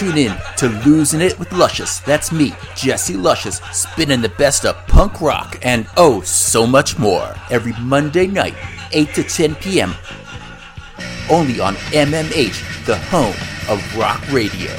tune in to Losing It with Luscious. That's me, Jesse Luscious, spinning the best of punk rock and oh, so much more every Monday night, 8 to 10 p.m. Only on MMH, the home of rock radio.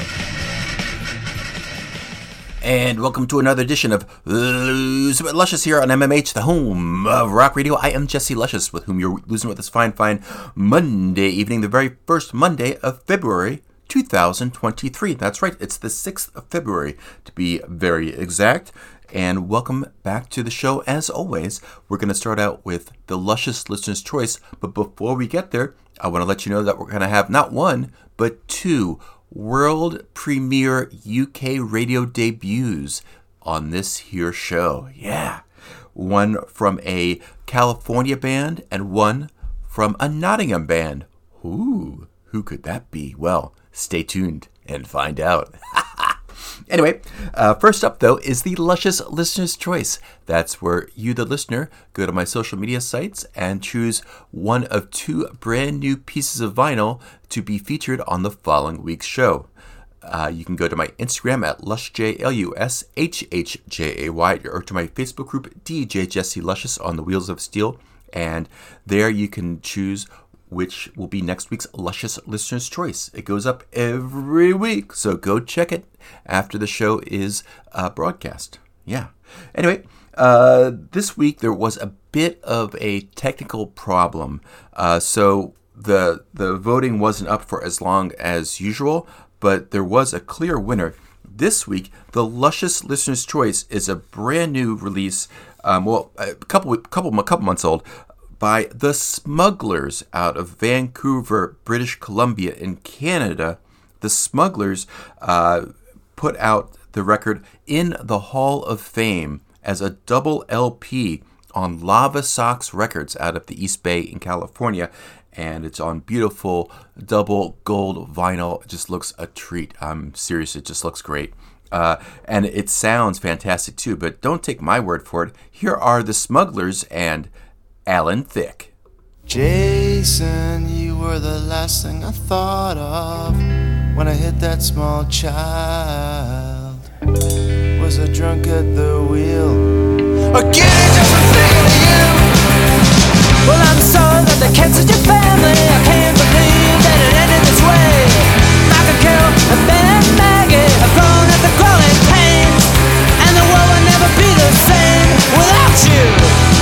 And welcome to another edition of Losing with Luscious here on MMH, the home of rock radio. I am Jesse Luscious, with whom you're losing with this fine, fine Monday evening, the very first Monday of February 2023. That's right, it's the 6th of February to be very exact. And welcome back to the show. As always, we're going to start out with the Luscious Listener's Choice. But before we get there, I want to let you know that we're going to have not one, but two world premiere UK radio debuts on this here show. Yeah. One from a California band and one from a Nottingham band. Ooh, who could that be? Well, stay tuned and find out. Anyway, uh, first up though is the Luscious Listener's Choice. That's where you, the listener, go to my social media sites and choose one of two brand new pieces of vinyl to be featured on the following week's show. Uh, you can go to my Instagram at lushj l u s h h j a y or to my Facebook group DJ Jesse Luscious on the Wheels of Steel, and there you can choose which will be next week's Luscious Listener's Choice. It goes up every week, so go check it after the show is uh, broadcast. Yeah. Anyway, uh, this week there was a bit of a technical problem, uh, so the the voting wasn't up for as long as usual, but there was a clear winner. This week, the Luscious Listener's Choice is a brand new release. Um, well, a couple couple a couple months old by the Smugglers out of Vancouver, British Columbia, in Canada. The Smugglers uh, put out the record in the Hall of Fame as a double LP on Lava Sox Records out of the East Bay in California. And it's on beautiful double gold vinyl. It just looks a treat. I'm serious, it just looks great. Uh, and it sounds fantastic too, but don't take my word for it. Here are the Smugglers and Alan Thicke. Jason, you were the last thing I thought of when I hit that small child. Was a drunk at the wheel? Getting just for thinking of you? Well, I'm sorry that they canceled your family. I can't believe that it ended this way. Michael Carroll and Ben and Maggie have grown at the growing pains, and the world will never be the same without you.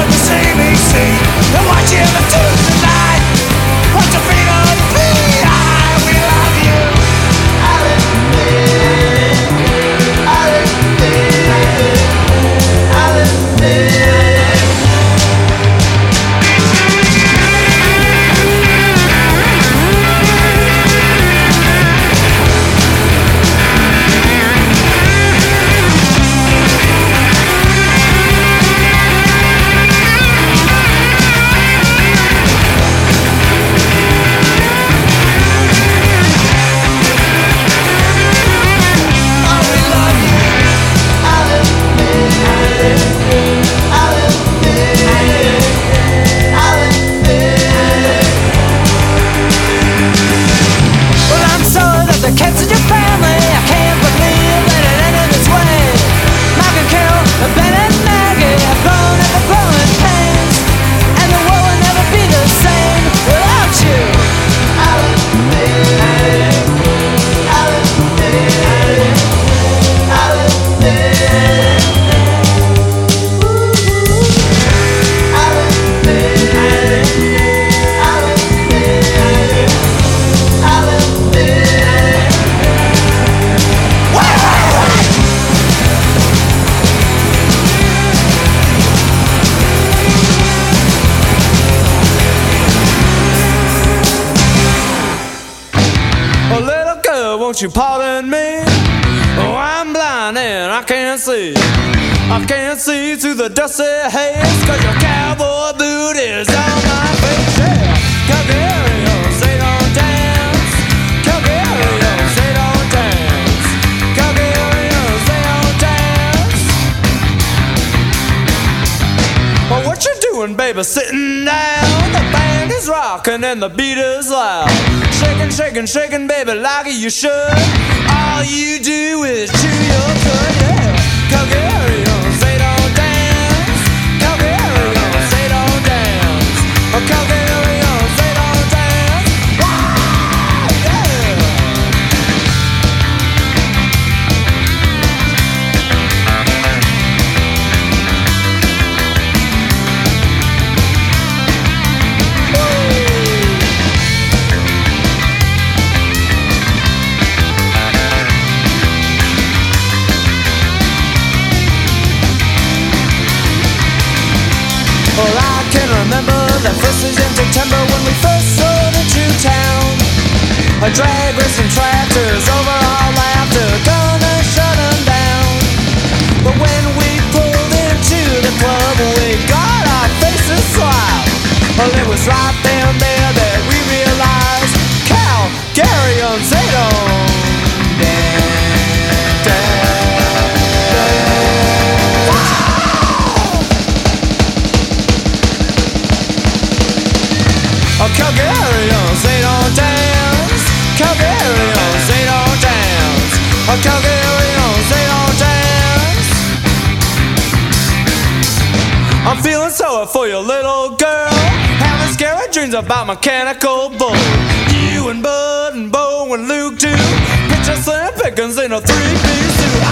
won't you pardon me? Oh, I'm blind and I can't see. I can't see through the dusty haze, cause your cowboy boot is on my face. Yeah, Calgarians, they oh, don't dance. Calgarians, they oh, don't dance. Calgarians, they oh, don't dance. Well, what you doing, baby? Sitting down. The band is rocking and the beat is loud. Shaking, shaking, shaking, baby, like you should. All you do is chew your cud, yeah. Calgarians, first days in September when we first rode into town. A drag racing tractors over our laughter, gonna shut 'em down. But when we pulled into the club, we got our faces slapped. Well, it was right Calgarians, they don't oh, oh, dance. I'm feeling sorry for your little girl. Having scary dreams about mechanical bull. You and Bud and Bo and Luke too. Picture Slim Pickens in a three-piece suit.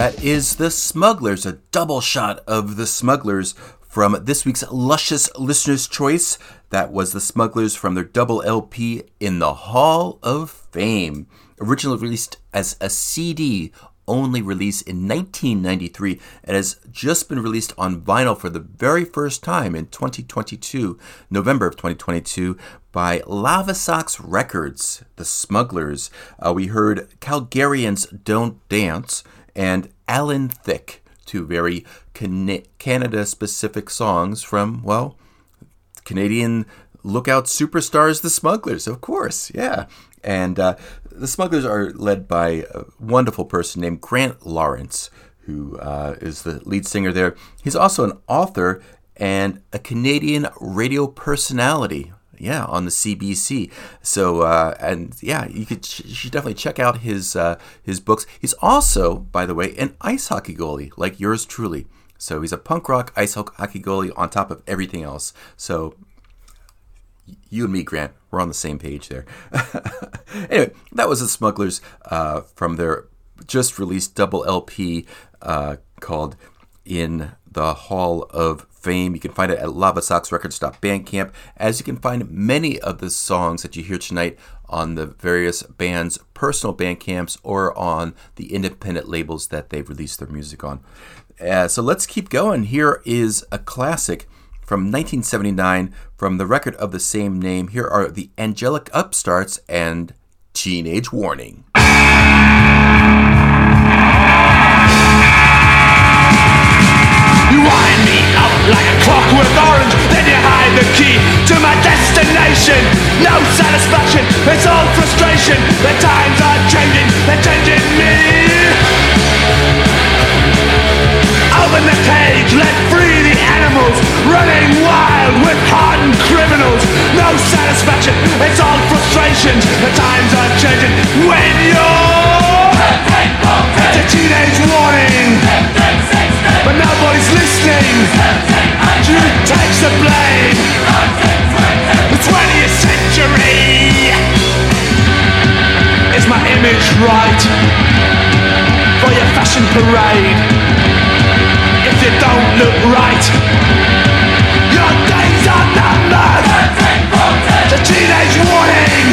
That is The Smugglers, a double shot of The Smugglers from this week's Luscious Listener's Choice. That was The Smugglers from their double LP in the Hall of Fame. Originally released as a CD, only release in 1993, and has just been released on vinyl for the very first time in 2022, November of 2022, by Lava Sox Records, The Smugglers. Uh, we heard Calgarians Don't Dance and Alan Thicke, two very Canada specific songs from, well, Canadian lookout superstars, the Smugglers, of course, yeah. And uh, the Smugglers are led by a wonderful person named Grant Lawrence, who uh, is the lead singer there. He's also an author and a Canadian radio personality. Yeah, on the CBC. So uh, and yeah, you could you should definitely check out his uh, his books. He's also, by the way, an ice hockey goalie like yours truly. So he's a punk rock ice hockey goalie on top of everything else. So you and me, Grant, we're on the same page there. anyway, that was the Smugglers uh, from their just released double LP uh, called In the Hall of Fame. You can find it at lavasoxrecords.bandcamp, as you can find many of the songs that you hear tonight on the various bands' personal bandcamps or on the independent labels that they've released their music on. Uh, so let's keep going. Here is a classic from 1979 from the record of the same name. Here are the Angelic Upstarts and Teenage Warning. You wind me like a clockwork orange, then you hide the key to my destination. No satisfaction, it's all frustration. The times are changing, they're changing me. Open the cage, let free the animals, running wild with hardened criminals. No satisfaction, it's all frustrations. The times are changing when you're. It's a teenage warning but nobody's listening. Who takes the blame? The 20th century. Is my image right for your fashion parade? If you don't look right, your days are numbered. The teenage warning,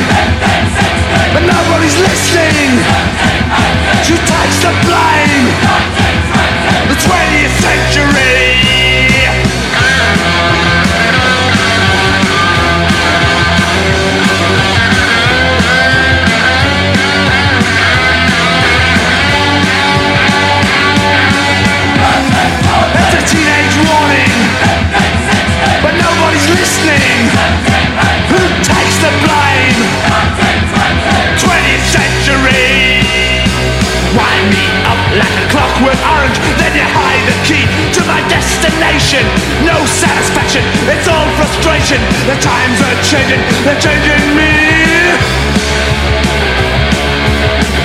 but nobody's listening. Who takes the blame? The 20th century awkward orange, then you hide the key to my destination. No satisfaction, it's all frustration. The times are changing, they're changing me.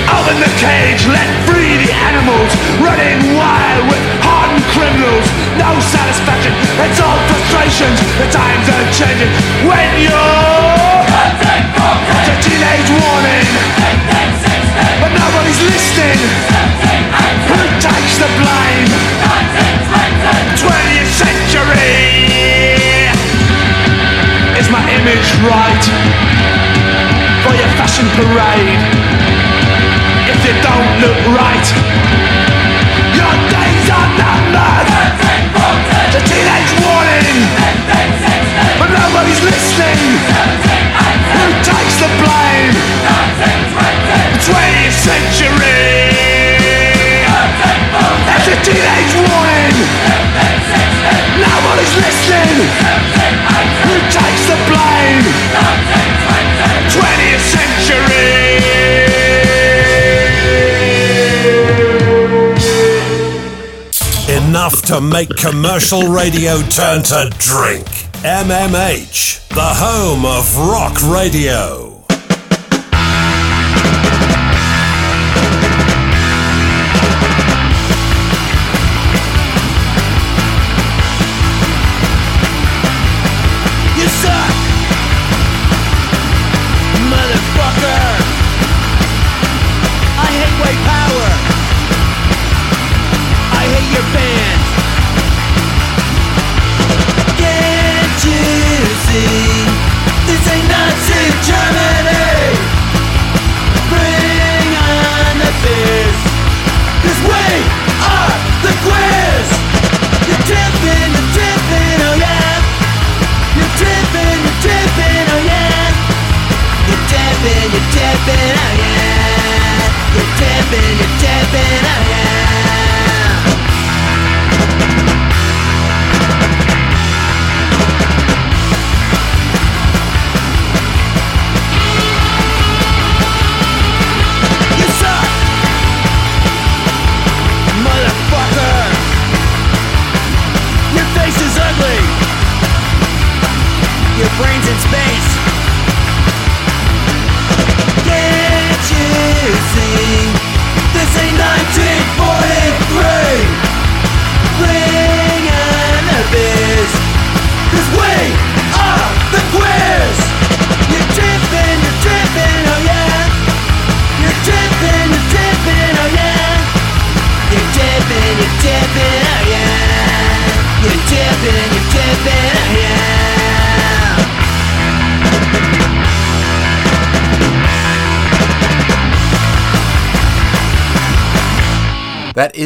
Open the cage, let free the animals, running wild with hardened criminals. No satisfaction, it's all frustrations. The times are changing when you're. To make commercial radio turn to drink. MMH, the home of rock radio.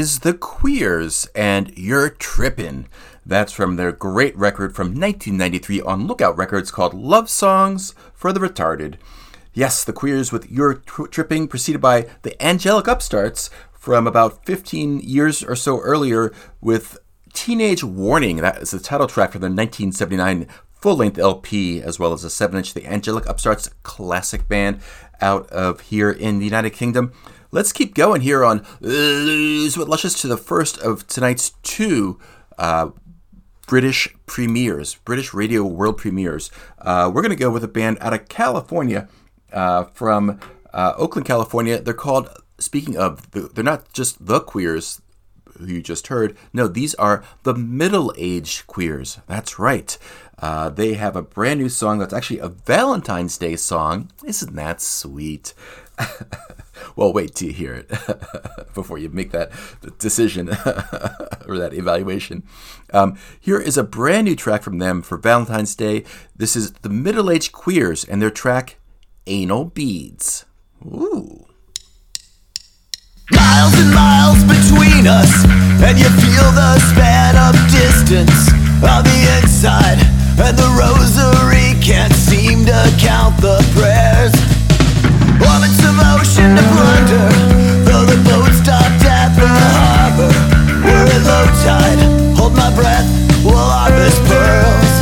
Is The Queers and You're Trippin'. That's from their great record from 1993 on Lookout Records called Love Songs for the Retarded. Yes, The Queers with You're Tri- Tripping, preceded by the Angelic Upstarts from about 15 years or so earlier with Teenage Warning. That is the title track for the 1979 full length LP, as well as a 7 inch, the Angelic Upstarts classic band out of here in the United Kingdom. Let's keep going here on Lose with Luscious to the first of tonight's two uh, British premieres, British radio world premieres. Uh, we're going to go with a band out of California, uh, from uh, Oakland, California. They're called, speaking of, the, they're not just the queers who you just heard. No, these are the middle aged queers. That's right. Uh, they have a brand new song that's actually a Valentine's Day song. Isn't that sweet? well, wait till you hear it before you make that decision or that evaluation. Um, here is a brand new track from them for Valentine's Day. This is the Middle Aged Queers and their track Anal Beads. Ooh. Miles and miles between us, and you feel the span of distance on the inside. And the rosary can't seem to count the prayers. Of ocean to plunder, though the boat stopped at the harbor. We're at low tide, hold my breath, we'll harvest pearls.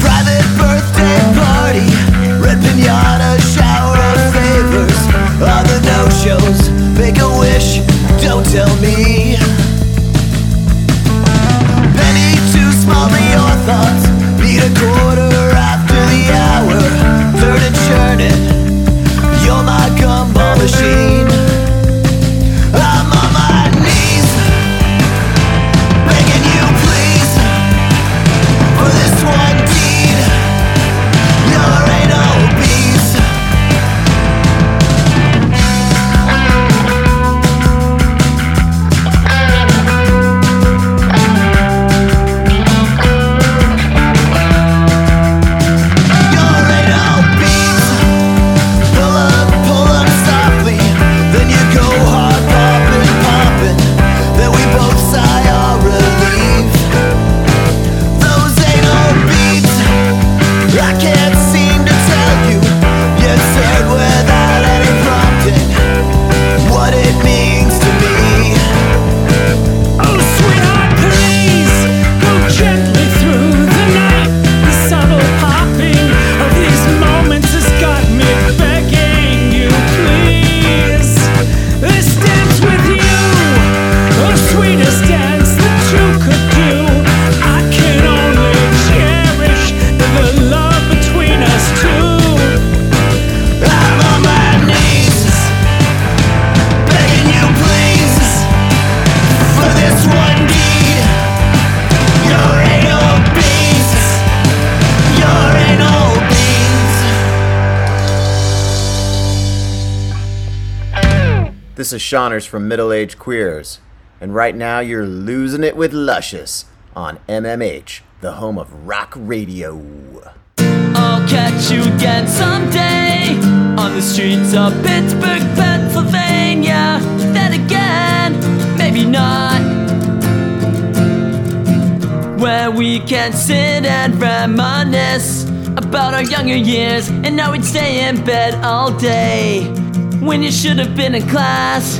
Private birthday party, red pinata, shower of favors. All the no shows, make a wish, don't tell me thoughts beat a quarter after the hour, Turn and turning, it. You're my gumball machine. This is Shawners from Middle Age Queers, and right now you're losing it with Luscious on MMH, the home of rock radio. I'll catch you again someday on the streets of Pittsburgh, Pennsylvania. Then again, maybe not. Where we can sit and reminisce about our younger years and now we'd stay in bed all day when you should have been in class.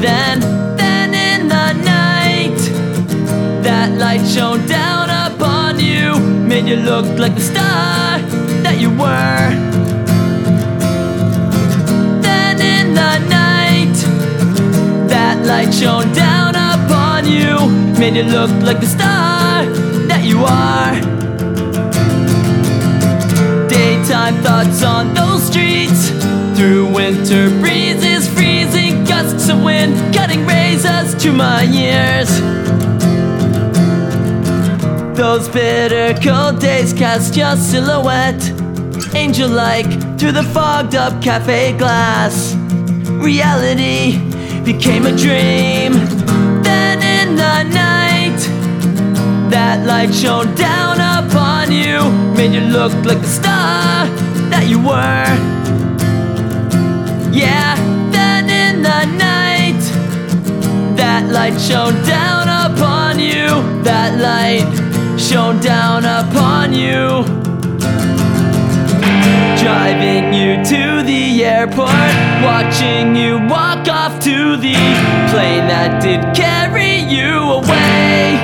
Then, then in the night, that light shone down upon you, made you look like the star that you were. Then in the night, that light shone down upon you, made you look like the star that you are. Daytime thoughts on those streets through winter breezes, freezing gusts of wind, cutting razors to my ears. Those bitter cold days cast your silhouette, angel like, through the fogged up cafe glass. Reality became a dream. Then in the night, that light shone down upon you, made you look like the star that you were. Yeah, then in the night, that light shone down upon you. That light shone down upon you. Driving you to the airport, watching you walk off to the plane that did carry you away.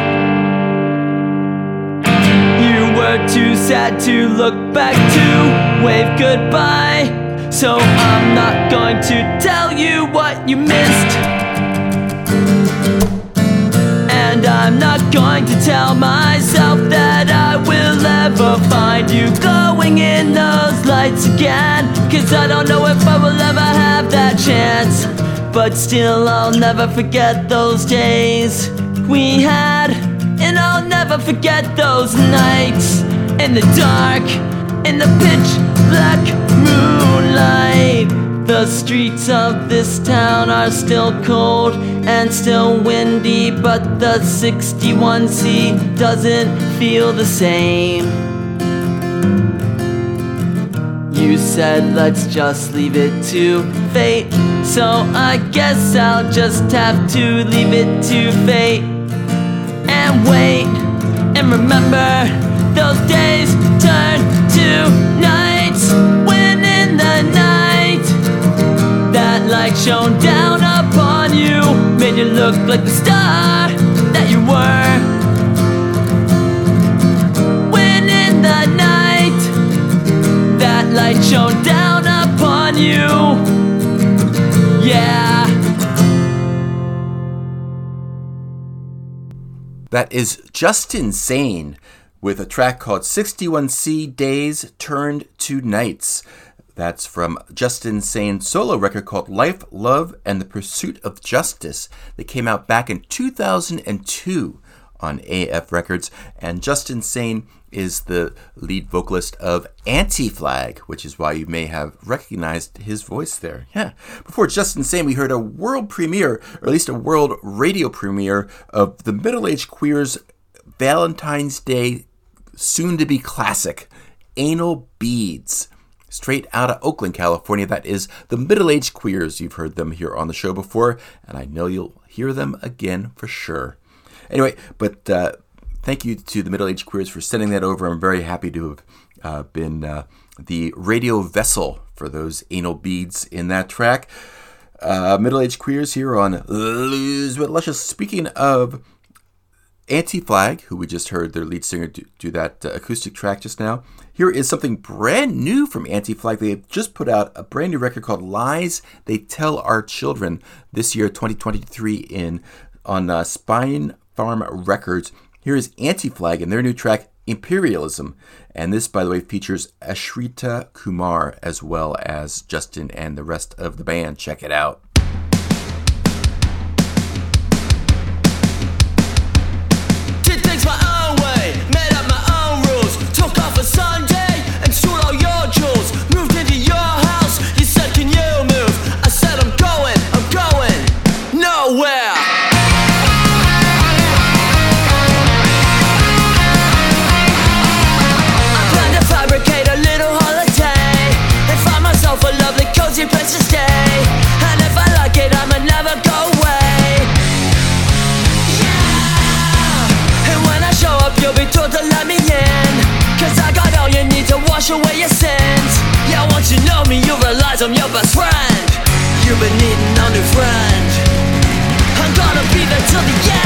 You were too sad to look back to wave goodbye. So I'm not going to tell you what you missed. And I'm not going to tell myself that I will ever find you glowing in those lights again. Cause I don't know if I will ever have that chance. But still, I'll never forget those days we had. And I'll never forget those nights in the dark, in the pitch black moonlight. The streets of this town are still cold and still windy, but the 61C doesn't feel the same. You said let's just leave it to fate, so I guess I'll just have to leave it to fate and wait and remember those days turn to in the night that light shone down upon you, made you look like the star that you were. When in the night that light shone down upon you, yeah. That is Justin Sane with a track called 61C Days Turned to Nights. That's from Justin Sane's solo record called Life, Love, and the Pursuit of Justice that came out back in 2002 on AF Records. And Justin Sane is the lead vocalist of Anti Flag, which is why you may have recognized his voice there. Yeah. Before Justin Sane, we heard a world premiere, or at least a world radio premiere, of the middle aged Queers Valentine's Day soon to be classic, Anal Beads. Straight out of Oakland, California. That is the middle aged queers. You've heard them here on the show before, and I know you'll hear them again for sure. Anyway, but uh, thank you to the middle aged queers for sending that over. I'm very happy to have uh, been uh, the radio vessel for those anal beads in that track. Uh, middle aged queers here on Lose with Luscious. Speaking of Anti Flag, who we just heard their lead singer do, do that uh, acoustic track just now. Here is something brand new from Anti Flag. They have just put out a brand new record called Lies They Tell Our Children this year, 2023, in on uh, Spine Farm Records. Here is Anti Flag and their new track Imperialism. And this, by the way, features Ashrita Kumar as well as Justin and the rest of the band. Check it out. Took off a Sunday till the end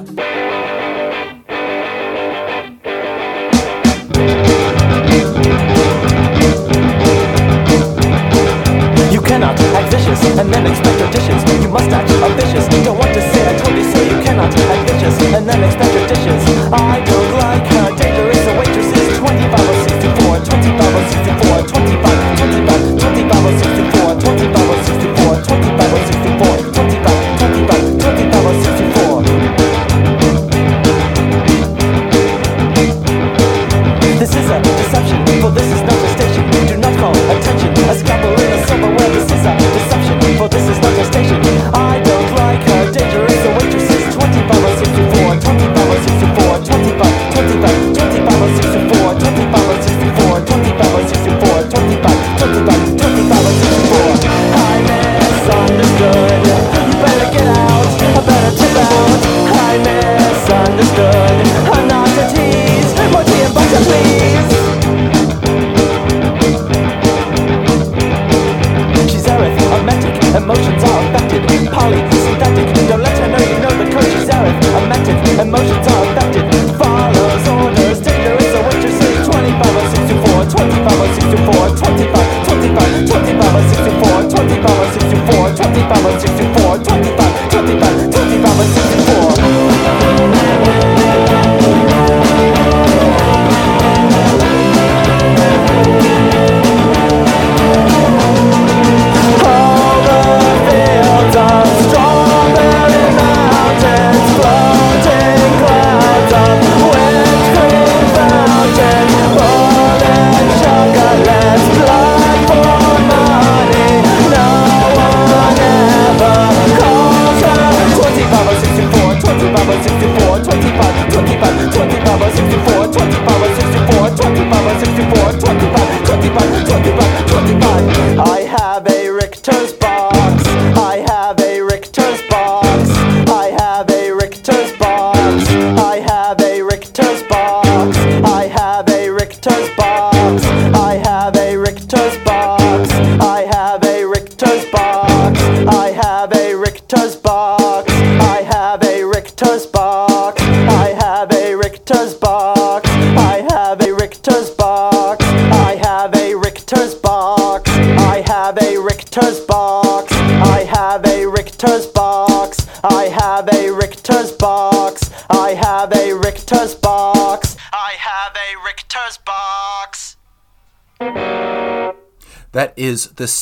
This is a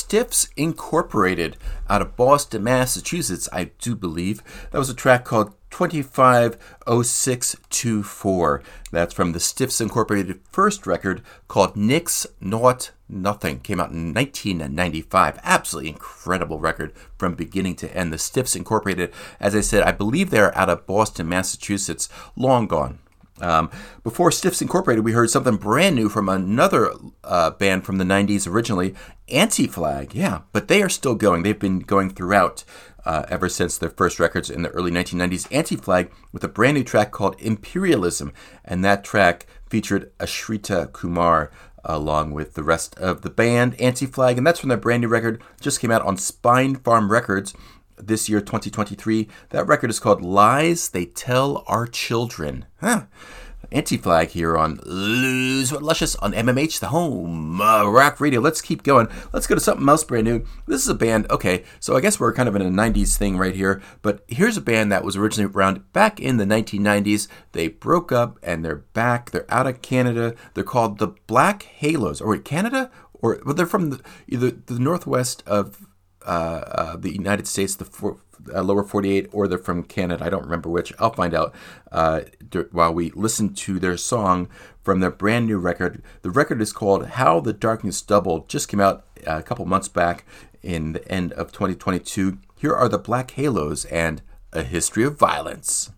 Stiffs Incorporated out of Boston, Massachusetts, I do believe. That was a track called 250624. That's from the Stiffs Incorporated first record called Nix Naught Nothing. Came out in 1995. Absolutely incredible record from beginning to end. The Stiffs Incorporated, as I said, I believe they're out of Boston, Massachusetts. Long gone. Um, before Stiffs Incorporated, we heard something brand new from another uh, band from the 90s originally, Anti Flag. Yeah, but they are still going. They've been going throughout uh, ever since their first records in the early 1990s. Anti Flag with a brand new track called Imperialism, and that track featured Ashrita Kumar along with the rest of the band, Anti Flag, and that's from their brand new record, just came out on Spinefarm Records this year, 2023. That record is called Lies They Tell Our Children. Huh. Anti Flag here on Lose What Luscious on MMH, the home uh, rock radio. Let's keep going. Let's go to something else brand new. This is a band, okay, so I guess we're kind of in a 90s thing right here, but here's a band that was originally around back in the 1990s. They broke up and they're back. They're out of Canada. They're called the Black Halos. Or wait, Canada? Or well, they're from the, either the northwest of uh, uh, the United States, the uh, lower 48, or they're from Canada. I don't remember which. I'll find out uh, while we listen to their song from their brand new record. The record is called How the Darkness Doubled, just came out a couple months back in the end of 2022. Here are the Black Halos and A History of Violence.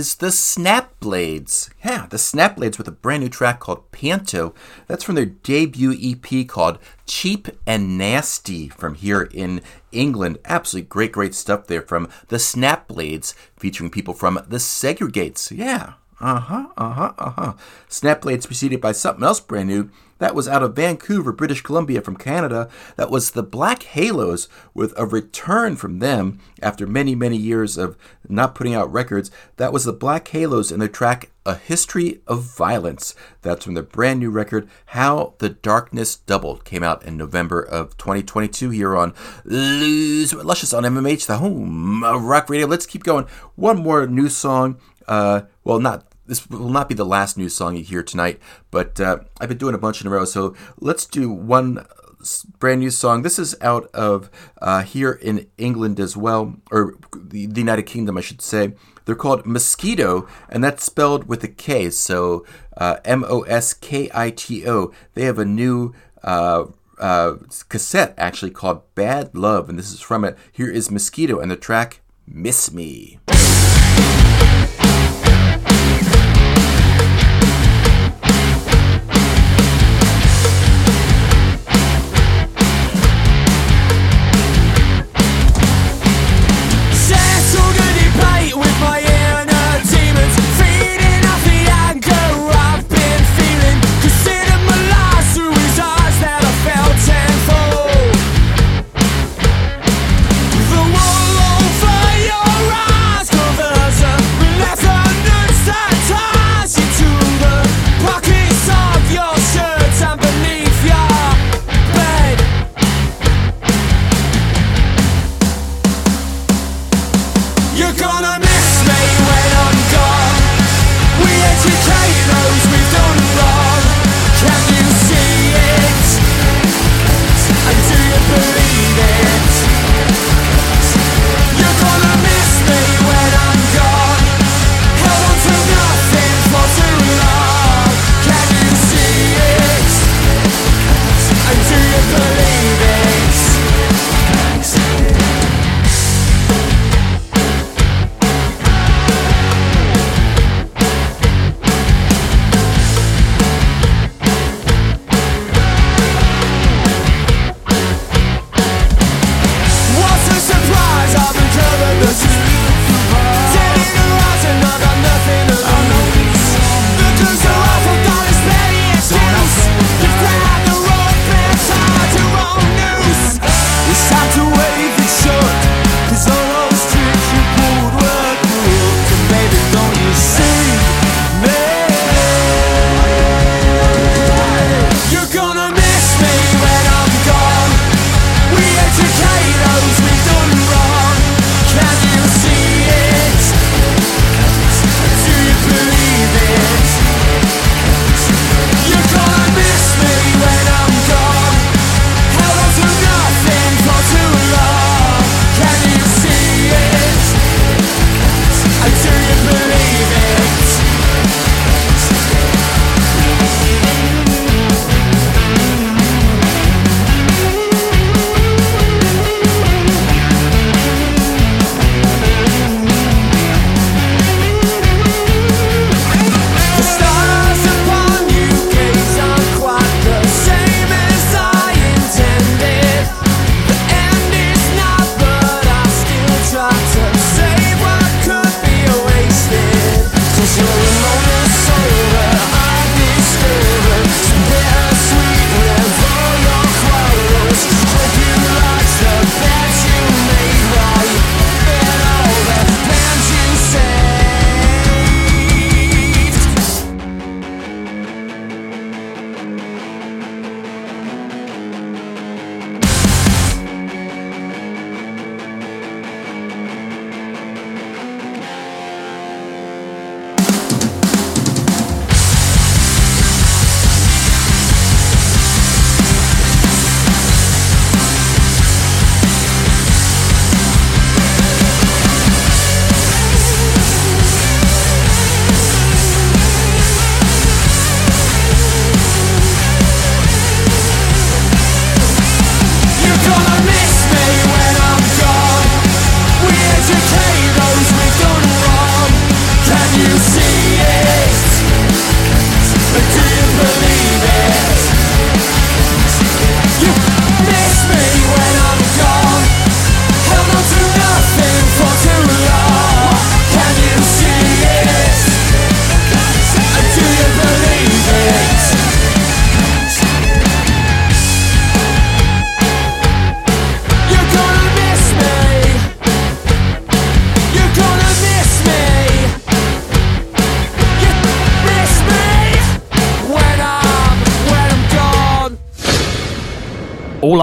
Is the Snap Blades. Yeah, the Snap Blades with a brand new track called Panto. That's from their debut EP called Cheap and Nasty from here in England. Absolutely great, great stuff there from the Snap Blades featuring people from the Segregates. Yeah, uh huh, uh huh, uh huh. Snap Blades preceded by something else brand new that was out of Vancouver, British Columbia from Canada. That was the Black Halos with a return from them after many, many years of not putting out records. That was the Black Halos and their track A History of Violence. That's from their brand new record, How the Darkness Doubled. Came out in November of 2022 here on Lose Luscious on MMH, the home of rock radio. Let's keep going. One more new song. Uh, well, not this will not be the last new song you hear tonight, but uh, I've been doing a bunch in a row. So let's do one brand new song. This is out of uh, here in England as well, or the, the, United Kingdom, I should say. They're called Moskito, and that's spelled with a K. So uh, M O S K I T O. They have a new. Uh, uh, cassette actually called Bad Love, and this is from it. Here is Moskito and the track Miss Me.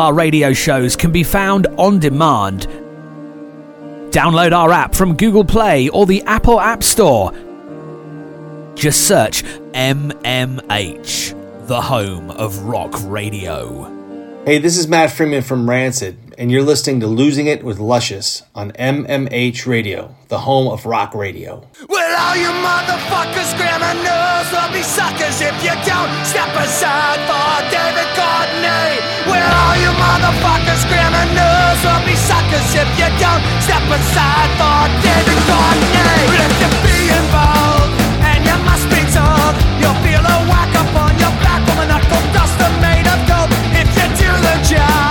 Our radio shows can be found on demand. Download our app from Google Play or the Apple App Store. Just search MMH, the home of rock radio. Hey, this is Matt Freeman from Rancid, and you're listening to Losing It with Luscious on MMH Radio, the home of rock radio. Well, all you motherfuckers criminals will be suckers if you don't step aside for David Courtney. Well, all you motherfuckers criminals will be suckers if you don't step aside for David. But if you be involved and you must be told, you'll feel a whack up on your back from a knuckle duster made of gold. If you do the job,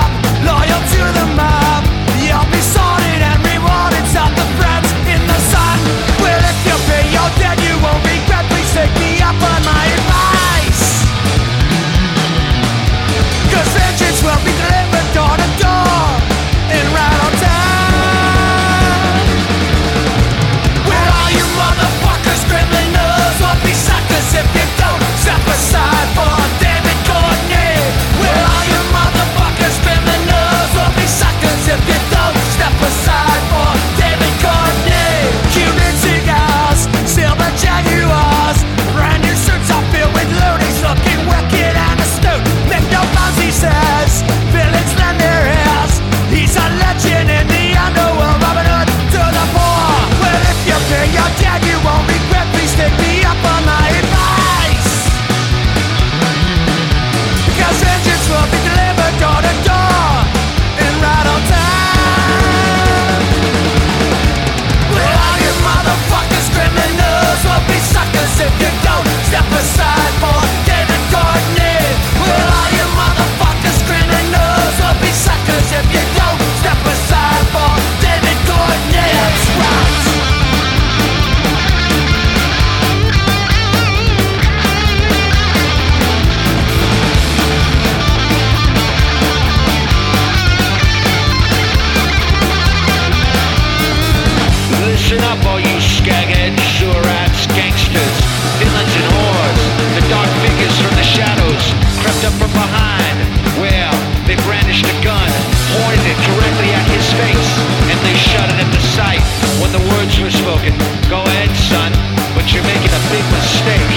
gangsters, villains and whores. The dark figures from the shadows crept up from behind. Well, they brandished a gun, pointed it directly at his face, and they it at the sight when the words were spoken. Go ahead, son, but you're making a big mistake.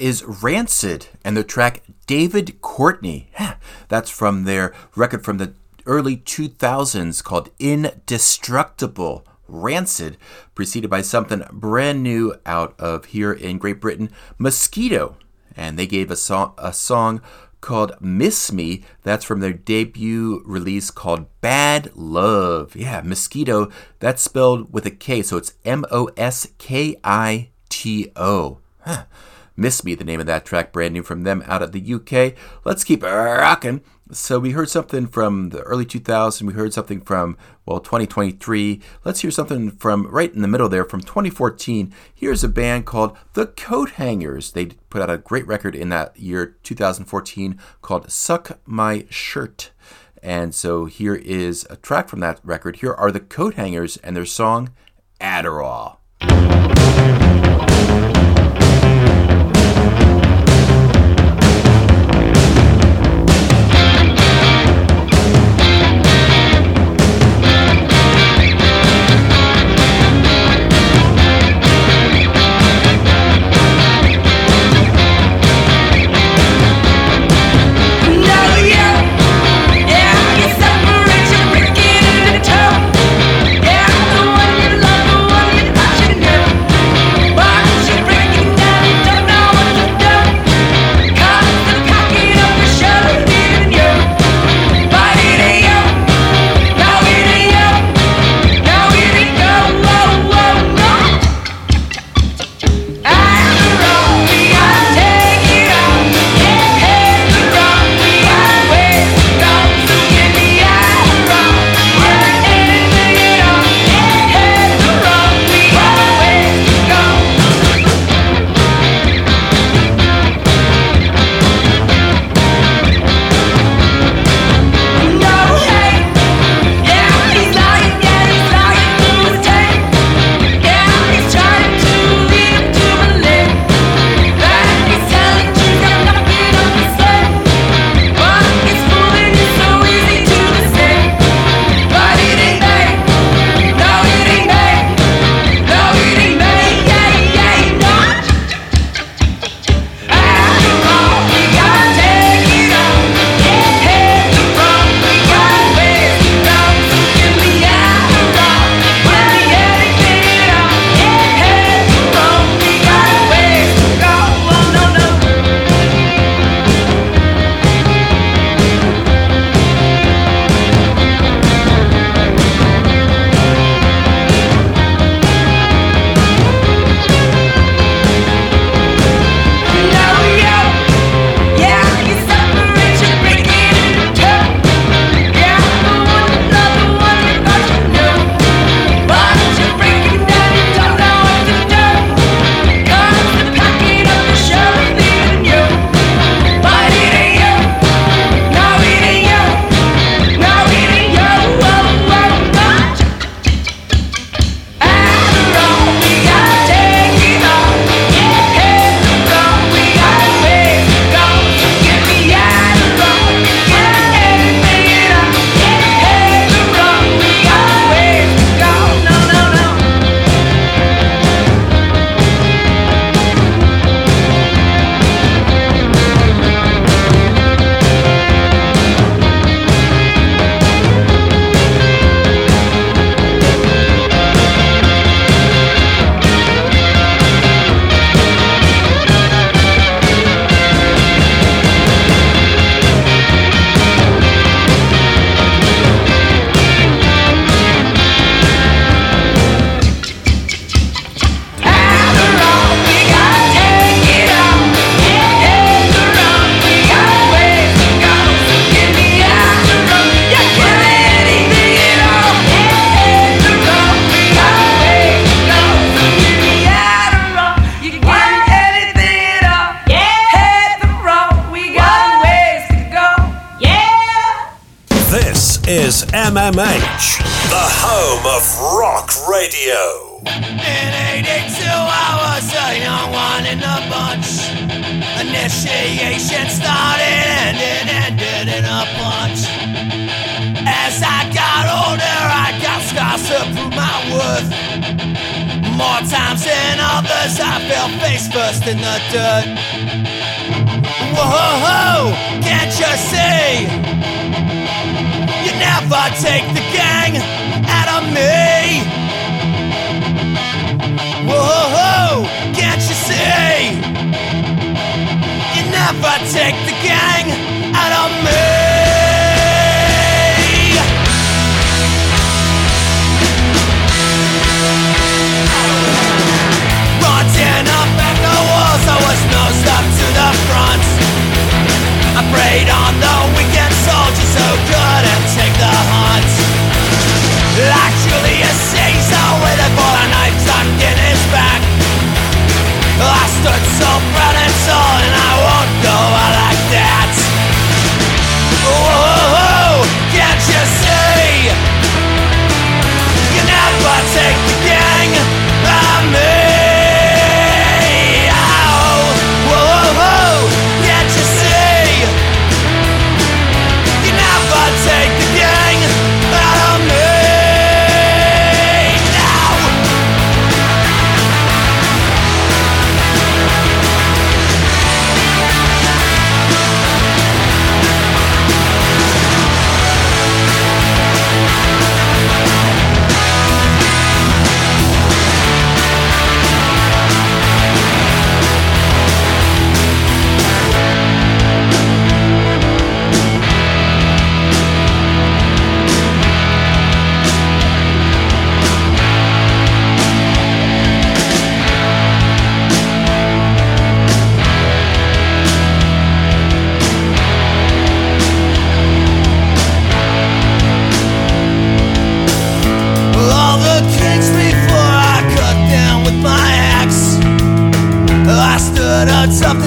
Is Rancid and the track David Courtney. That's from their record from the early 2000s called Indestructible. Rancid, preceded by something brand new out of here in Great Britain, Moskito. And they gave a song, a song called Miss Me. That's from their debut release called Bad Love. Yeah, Moskito. That's spelled with a K, so it's M O S K I T O. Huh. Miss Me, the name of that track, brand new from them out of the UK. Let's keep rocking. So we heard something from the early 2000s. We heard something from, well, 2023. Let's hear something from right in the middle there from 2014. Here's a band called The Coathangers. They put out a great record in that year, 2014, called Suck My Shirt. And so here is a track from that record. Here are The Coathangers and their song Adderall.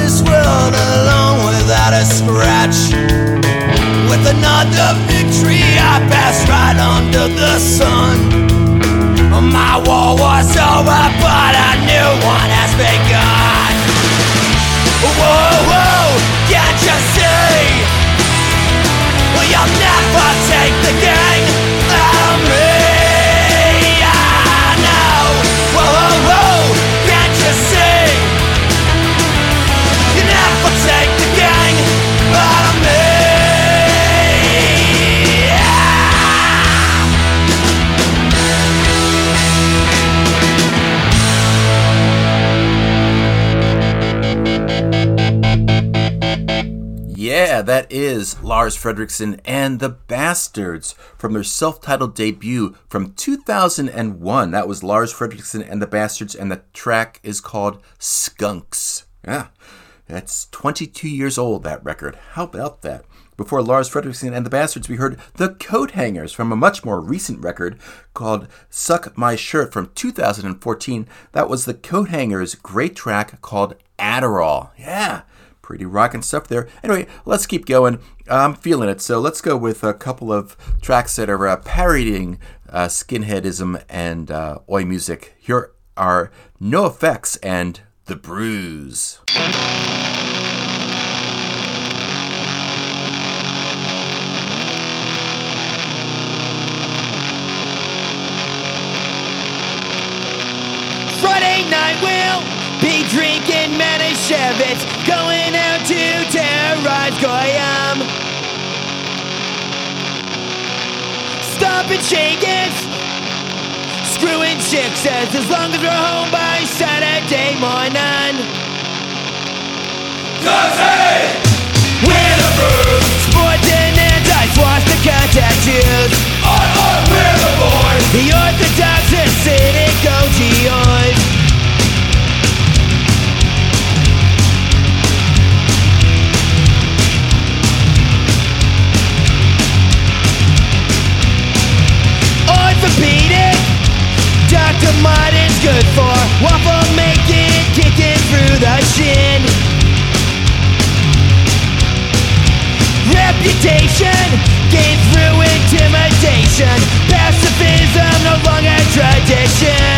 This world alone without a scratch. With another victory, I passed right under the sun. My war was over, but a new one has begun. Whoa, whoa, can't you see? Well, never take the gang Yeah, that is Lars Frederiksen and the Bastards from their self titled debut from 2001. That was Lars Frederiksen and the Bastards, and the track is called Skunks. Yeah, that's 22 years old, that record. How about that? Before Lars Frederiksen and the Bastards, we heard The Coathangers from a much more recent record called Suck My Shirt from 2014. That was The Coathangers' great track called Adderall. Yeah, pretty rocking stuff there. Anyway, let's keep going. I'm feeling it, so let's go with a couple of tracks that are uh, parodying uh, skinheadism and uh, oi music. Here are NOFX and The Brews. We'll be drinking Manischewitz, going out to terrorize goyim. Stomping shaking, screwing chicks as as long as we're home by Saturday morning. Cause hey, we're the brews. Sporting and I swastika tattoos. I, I, we're the boys. The Orthodox mud is good for waffle making, kicking through the shin. Reputation gained through intimidation. Pacifism no longer tradition.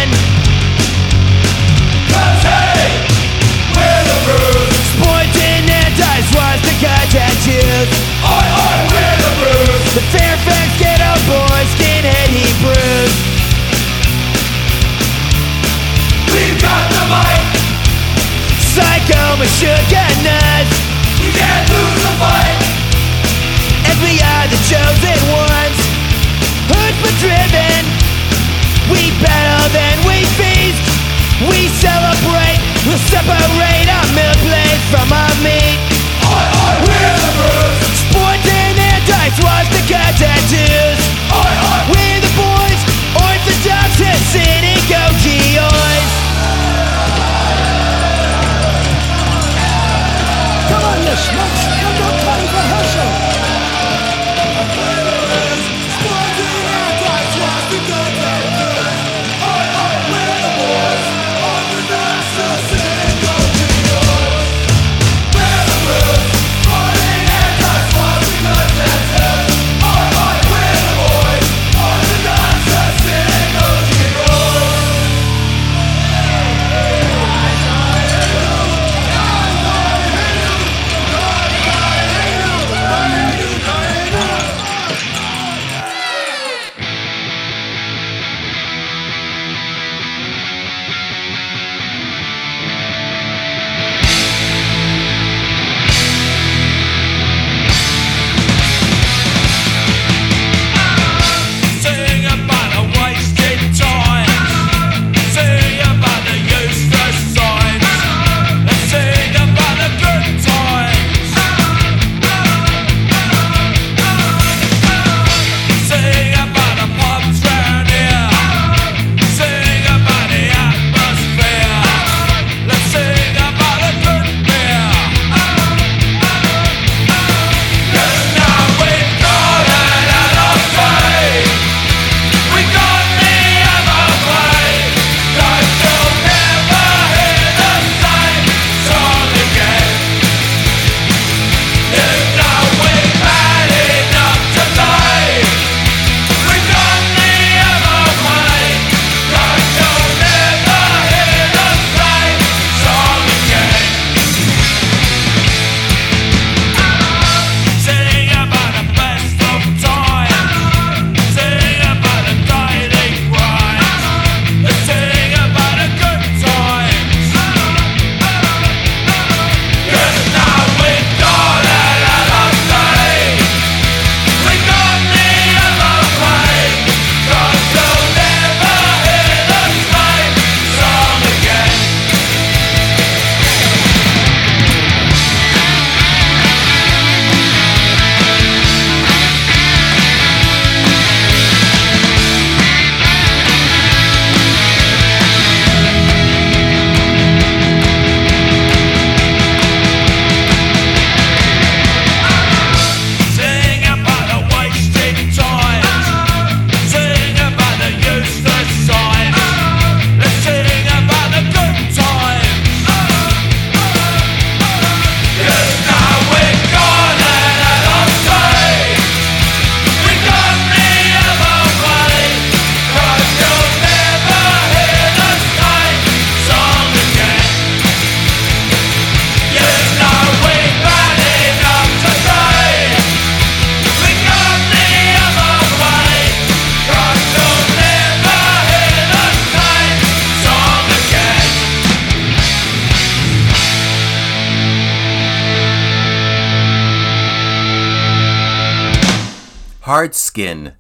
Skin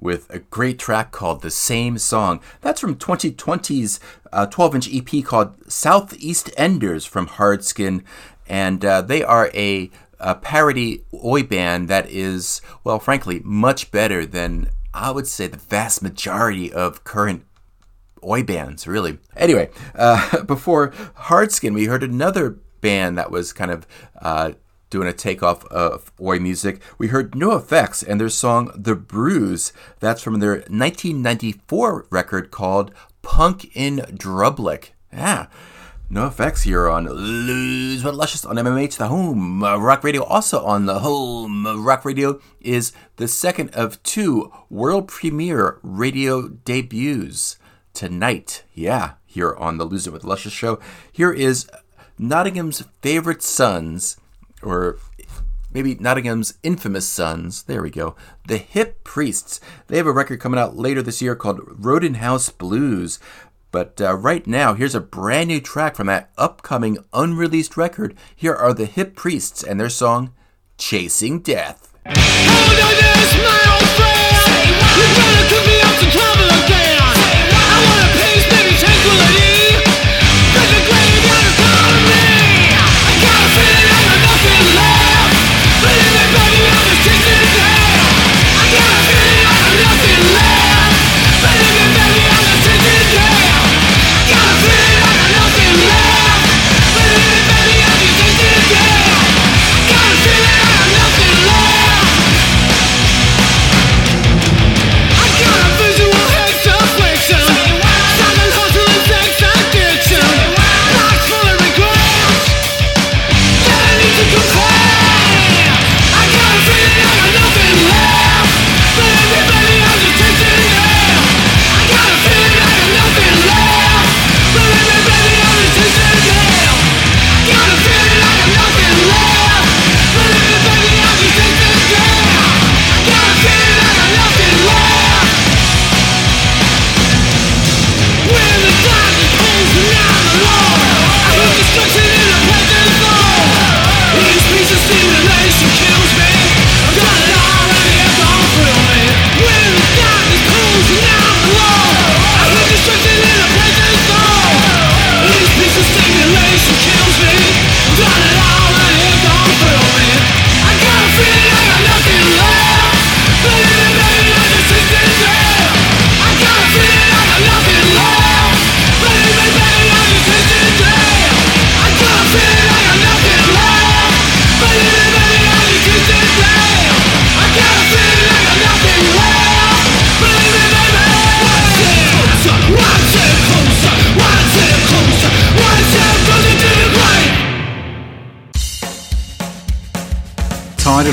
with a great track called The Same Song. That's from 2020's 12 inch EP called Southeast Enders from Hard Skin. And uh, they are a, a parody oi band that is, well, frankly, much better than I would say the vast majority of current oi bands, really. Anyway, uh, before Hard Skin, we heard another band that was kind of uh, doing a takeoff of oi music. We heard NOFX and their song The Brews. That's from their 1994 record called Punk in Drublic. Yeah. NOFX here on Lose But Luscious on MMH, the home rock radio. Also on the home rock radio is the second of two world premiere radio debuts tonight. Yeah, here on the Lose It with Luscious show. Here is Nottingham's favorite sons, or maybe Nottingham's infamous sons. There we go. The Hip Priests. They have a record coming out later this year called Rodenhouse Blues. But uh, right now, here's a brand new track from that upcoming unreleased record. Here are the Hip Priests and their song Chasing Death.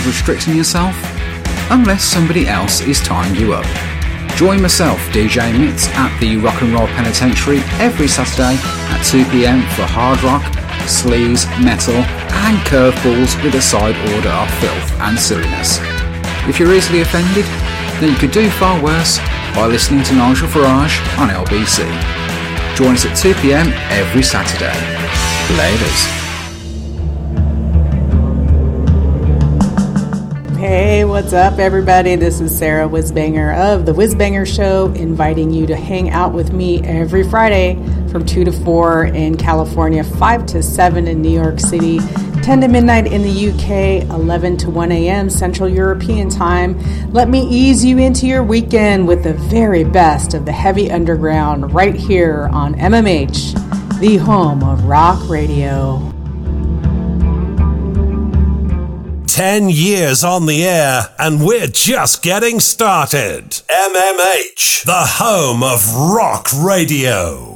Of restricting yourself? Unless somebody else is tying you up. Join myself, DJ Mitz, at the Rock and Roll Penitentiary every Saturday at 2pm for hard rock, sleaze, metal, and curveballs with a side order of filth and silliness. If you're easily offended, then you could do far worse by listening to Nigel Farage on LBC. Join us at 2pm every Saturday. Laters. What's up, everybody? This is Sarah Whizbanger of The Whizbanger Show, inviting you to hang out with me every Friday from 2 to 4 in California, 5 to 7 in New York City, 10 to midnight in the UK, 11 to 1 a.m. Central European Time. Let me ease you into your weekend with the very best of the heavy underground right here on MMH, the home of rock radio. 10 years on the air, and we're just getting started. MMH, the home of rock radio.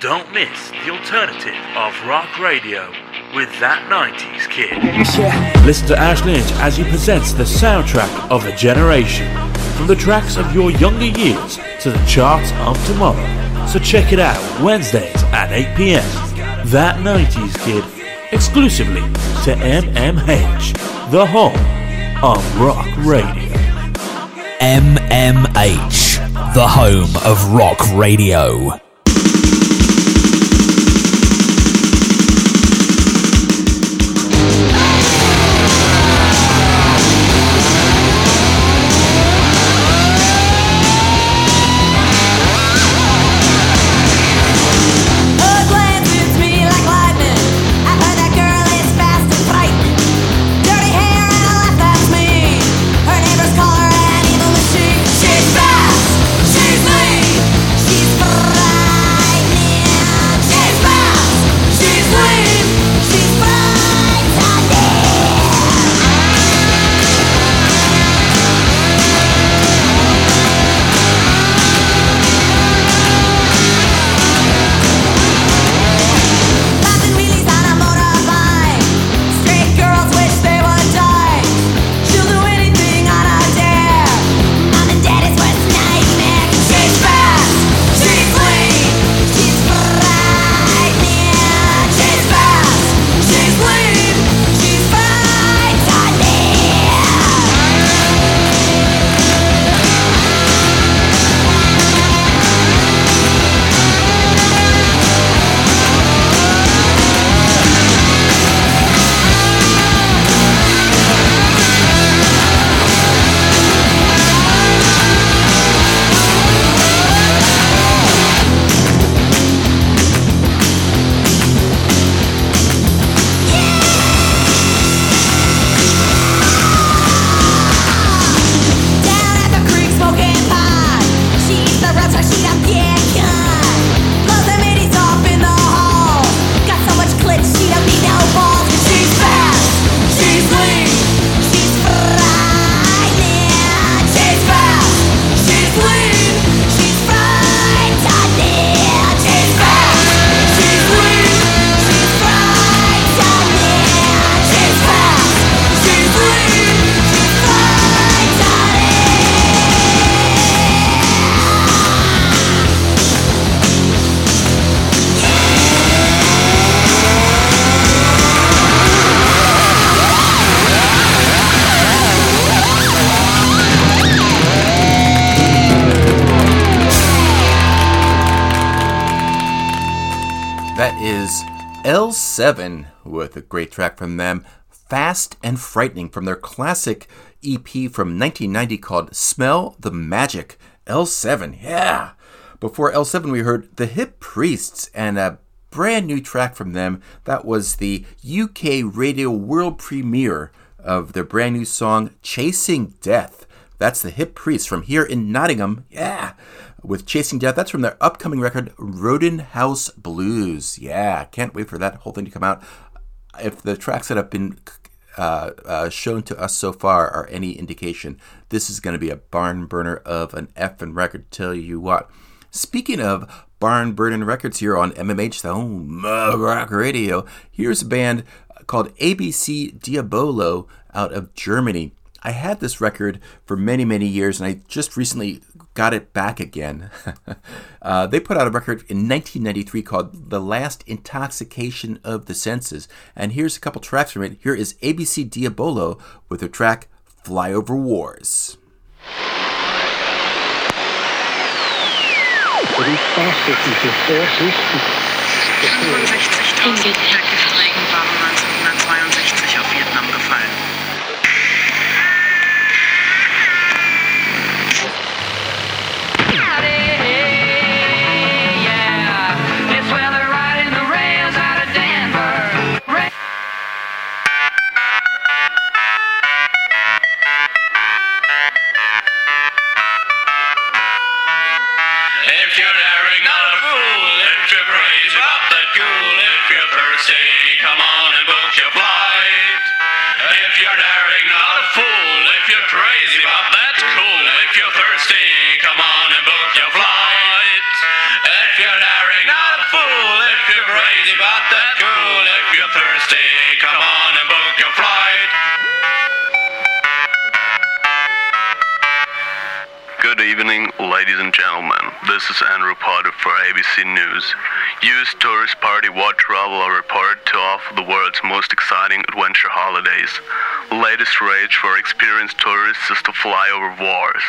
Don't miss the alternative of rock radio with that 90s kid. Listen to Ash Lynch as he presents the soundtrack of a generation. From the tracks of your younger years to the charts of tomorrow. So check it out Wednesdays at 8 pm. That 90s Kid, exclusively to MMH, the home of rock radio. MMH, the home of rock radio. Great track from them, Fast and Frightening, from their classic EP from 1990 called Smell the Magic. L7, yeah. Before L7, we heard The Hip Priests and a brand new track from them. That was the UK radio world premiere of their brand new song, Chasing Death. That's the Hip Priests from here in Nottingham. Yeah with Chasing Death. That's from their upcoming record, Roden House Blues. Yeah, can't wait for that whole thing to come out. If the tracks that have been uh, uh, shown to us so far are any indication, this is going to be a barn burner of an effing record. Tell you what. Speaking of barn burning records here on MMH, the home of rock radio, here's a band called ABC Diabolo out of Germany. I had this record for many, many years, and I just recently got it back again. uh, they put out a record in 1993 called The Last Intoxication of the Senses. And here's a couple tracks from it. Here is ABC Diabolo with their track Flyover Wars. auf This is Andrew Potter for ABC News. US tourist party What Travel are reported to offer the world's most exciting adventure holidays. The latest rage for experienced tourists is to fly over wars.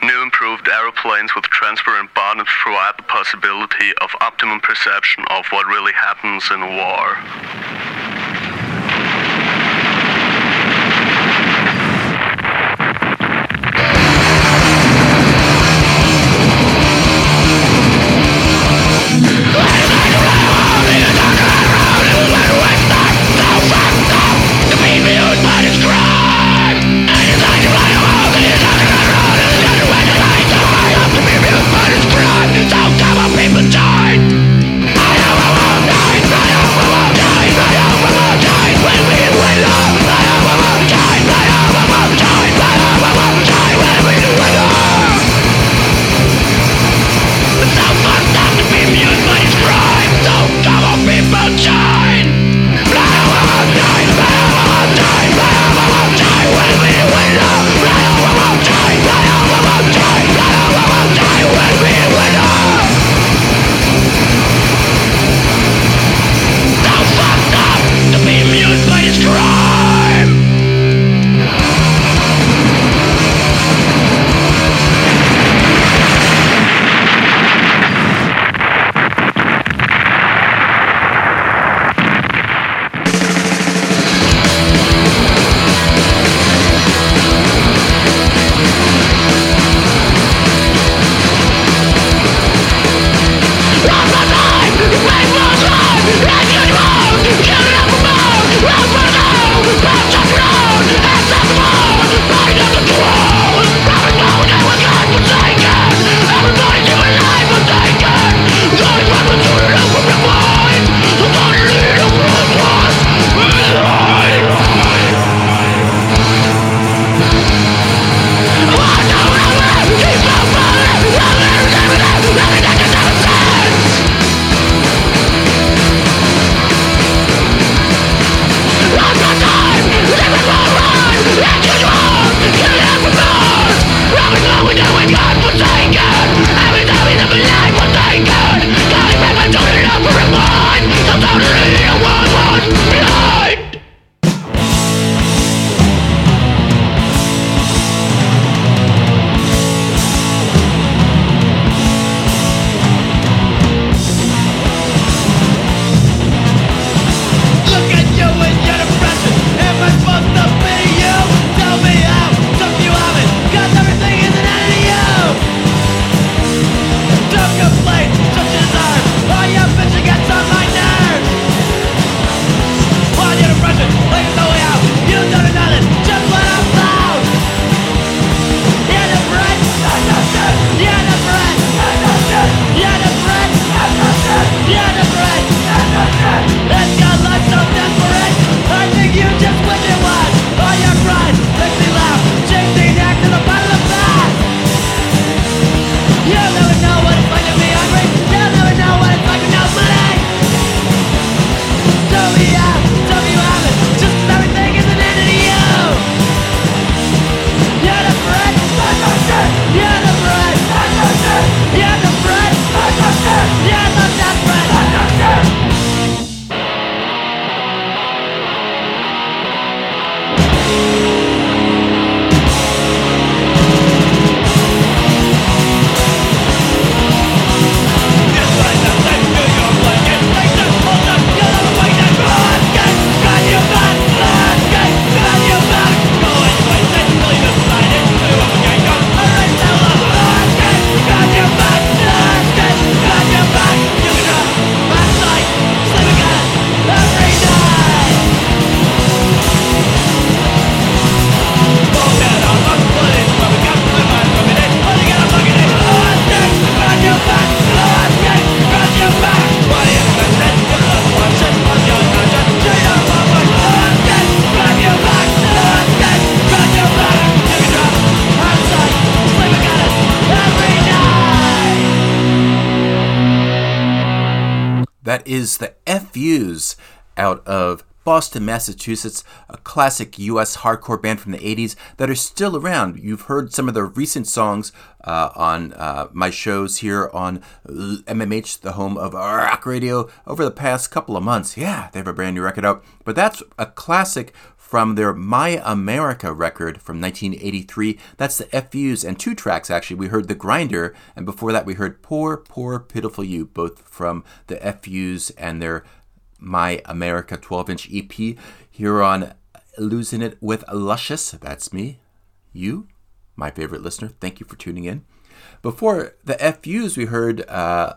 New improved aeroplanes with transparent bottoms provide the possibility of optimum perception of what really happens in war. Boston, Massachusetts, a classic US hardcore band from the 80s that are still around. You've heard some of their recent songs uh, on uh, my shows here on MMH, the home of rock radio, over the past couple of months. Yeah, they have a brand new record out. But that's a classic from their My America record from 1983. That's the FUs and two tracks actually. We heard The Grinder, and before that we heard Poor, Poor, Pitiful You, both from the FUs and their My America 12 inch EP here on Losing It with Luscious. That's me, you, my favorite listener. Thank you for tuning in. Before the FUs, we heard. Uh,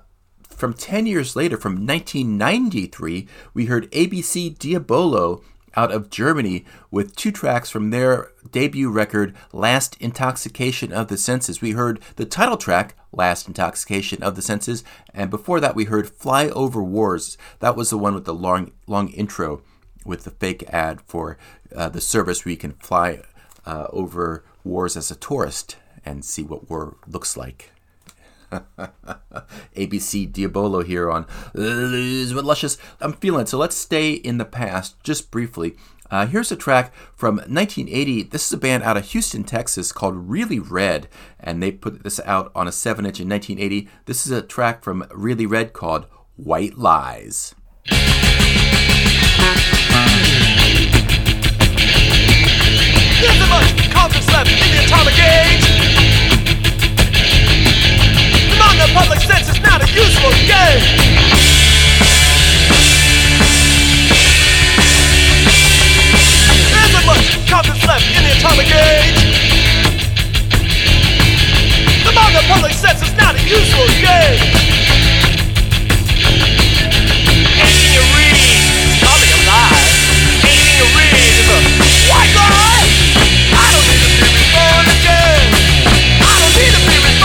from 10 years later, from 1993, we heard ABC Diabolo out of Germany with two tracks from their debut record, Last Intoxication of the Senses. We heard the title track, Last Intoxication of the Senses, and before that we heard Fly Over Wars. That was the one with the long, long intro with the fake ad for uh, the service where you can fly uh, over wars as a tourist and see what war looks like. ABC Diabolo here on Lose with Luscious. I'm feeling it. So let's stay in the past just briefly. Uh, here's a track from 1980. This is a band out of Houston, Texas called Really Red, and they put this out on a 7 inch in 1980. This is a track from Really Red called White Lies. There's much in the atomic age. The public sense is not a useful game. Much confidence left in the atomic age. The public sense is not a useful game. Anything you read is a lie. Anything you read is a white lie. I don't need to be reborn again. I don't need to be reborn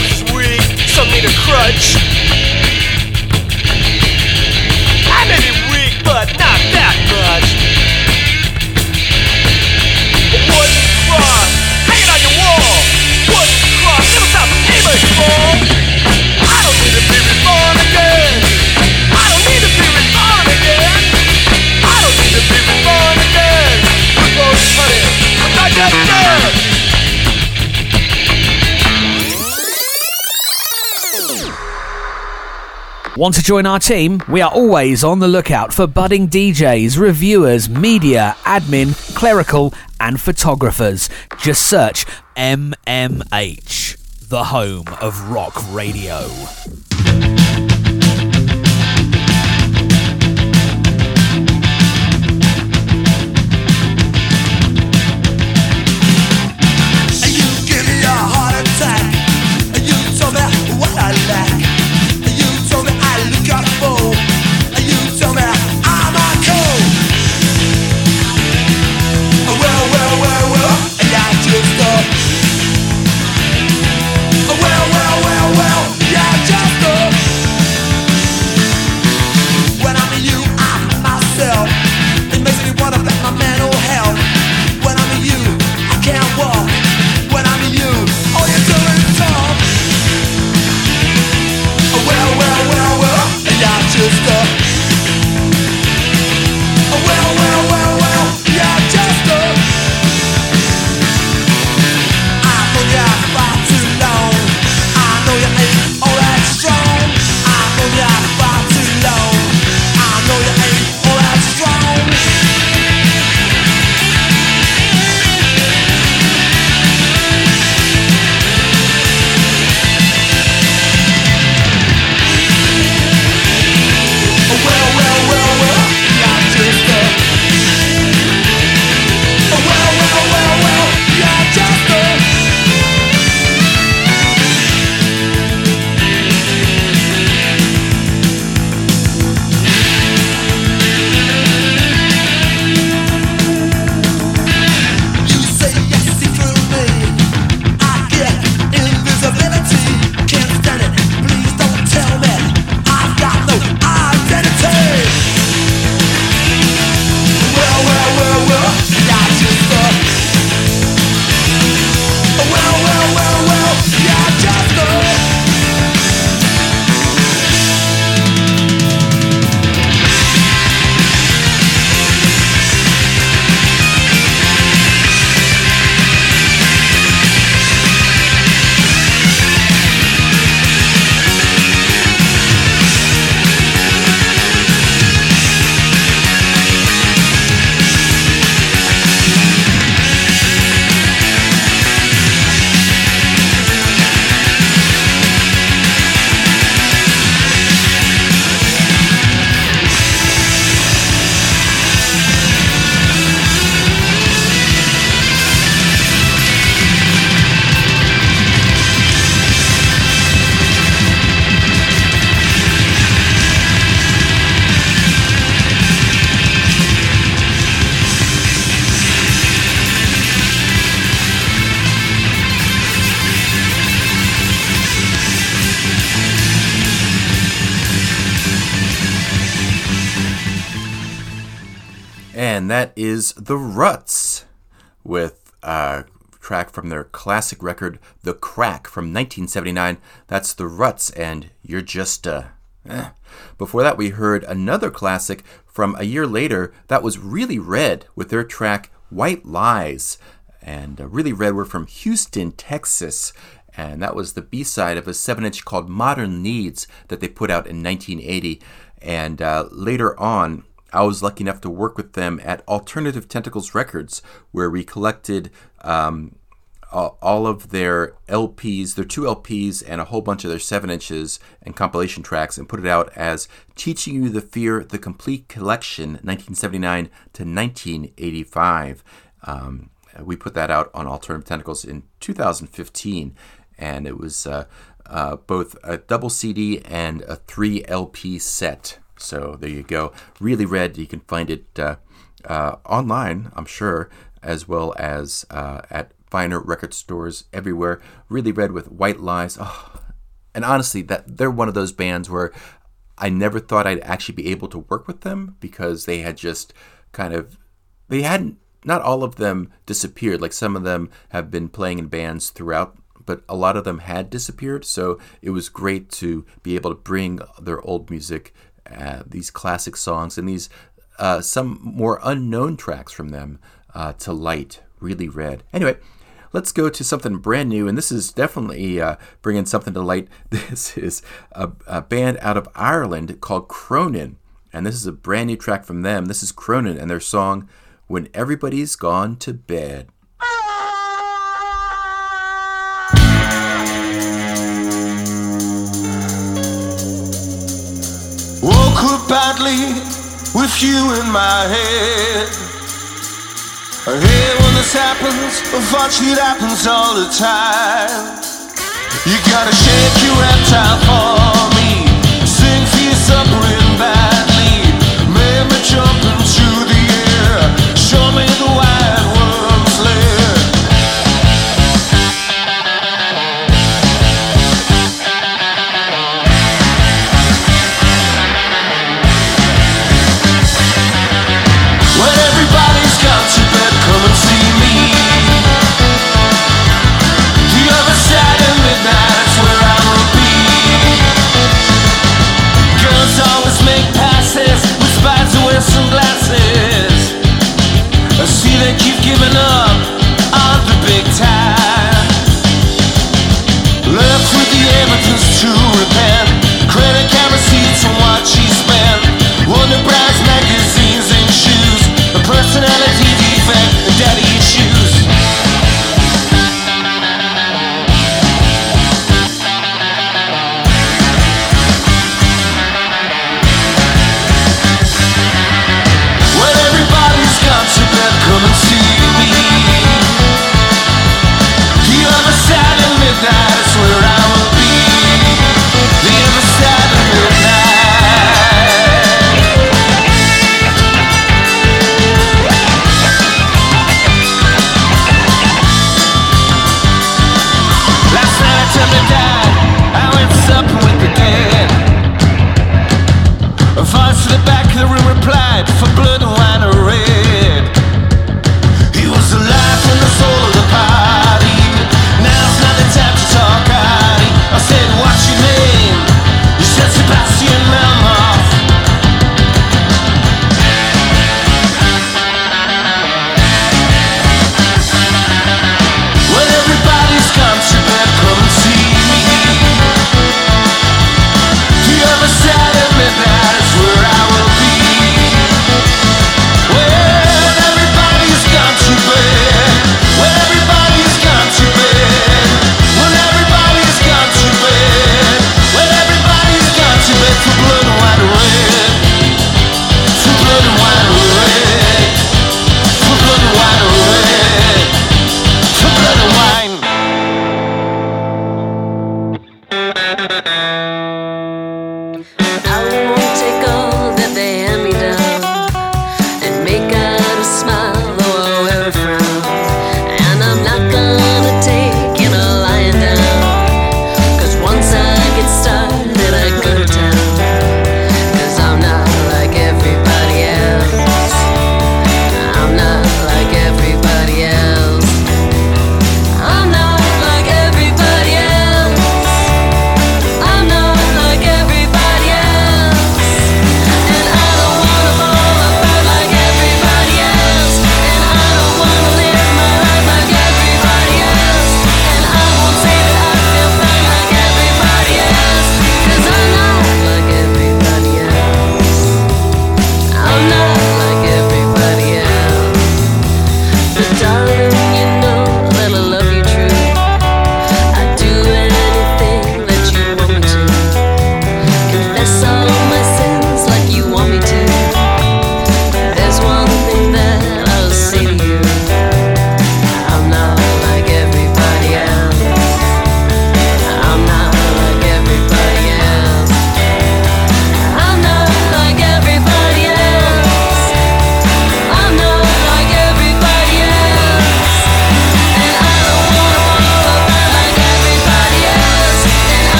Is weak, some need a crutch. I may be weak, but not that much. Wooden cross hanging on your wall. Wooden cross never stops anybody's fall. Want to join our team? We are always on the lookout for budding DJs, reviewers, media, admin, clerical, and photographers. Just search MMH, the home of rock radio. The Ruts with a track from their classic record, The Crack, from 1979. That's The Ruts, and You're Just a. Eh. Before that, we heard another classic from a year later that was Really Red with their track White Lies. And uh, Really Red were from Houston, Texas. And that was the B side of a 7 inch called Modern Needs that they put out in 1980. And uh, later on, I was lucky enough to work with them at Alternative Tentacles Records, where we collected um, all of their LPs, their two LPs, and a whole bunch of their seven inches and compilation tracks, and put it out as Teaching You the Fear, the Complete Collection, 1979 to 1985. Um, we put that out on Alternative Tentacles in 2015, and it was uh, uh, both a double CD and a three LP set. So there you go. Really Red. You can find it uh, uh, online, I'm sure, as well as uh, at finer record stores everywhere. Really Red with White Lies. Oh, and honestly, that they're one of those bands where I never thought I'd actually be able to work with them because they had just kind of they hadn't not all of them disappeared. Like some of them have been playing in bands throughout but a lot of them had disappeared. So it was great to be able to bring their old music uh, these classic songs and these uh, some more unknown tracks from them uh, to light. Really red. Anyway, let's go to something brand new, and this is definitely uh, bringing something to light. This is a, a, band out of Ireland called Cronin, and this is a brand new track from them. This is Cronin and their song "When Everybody's Gone to Bed." Up badly with you in my head. I hate when this happens, unfortunately it happens all the time. You gotta shake your reptile for me, sing for your suffering badly, make me jump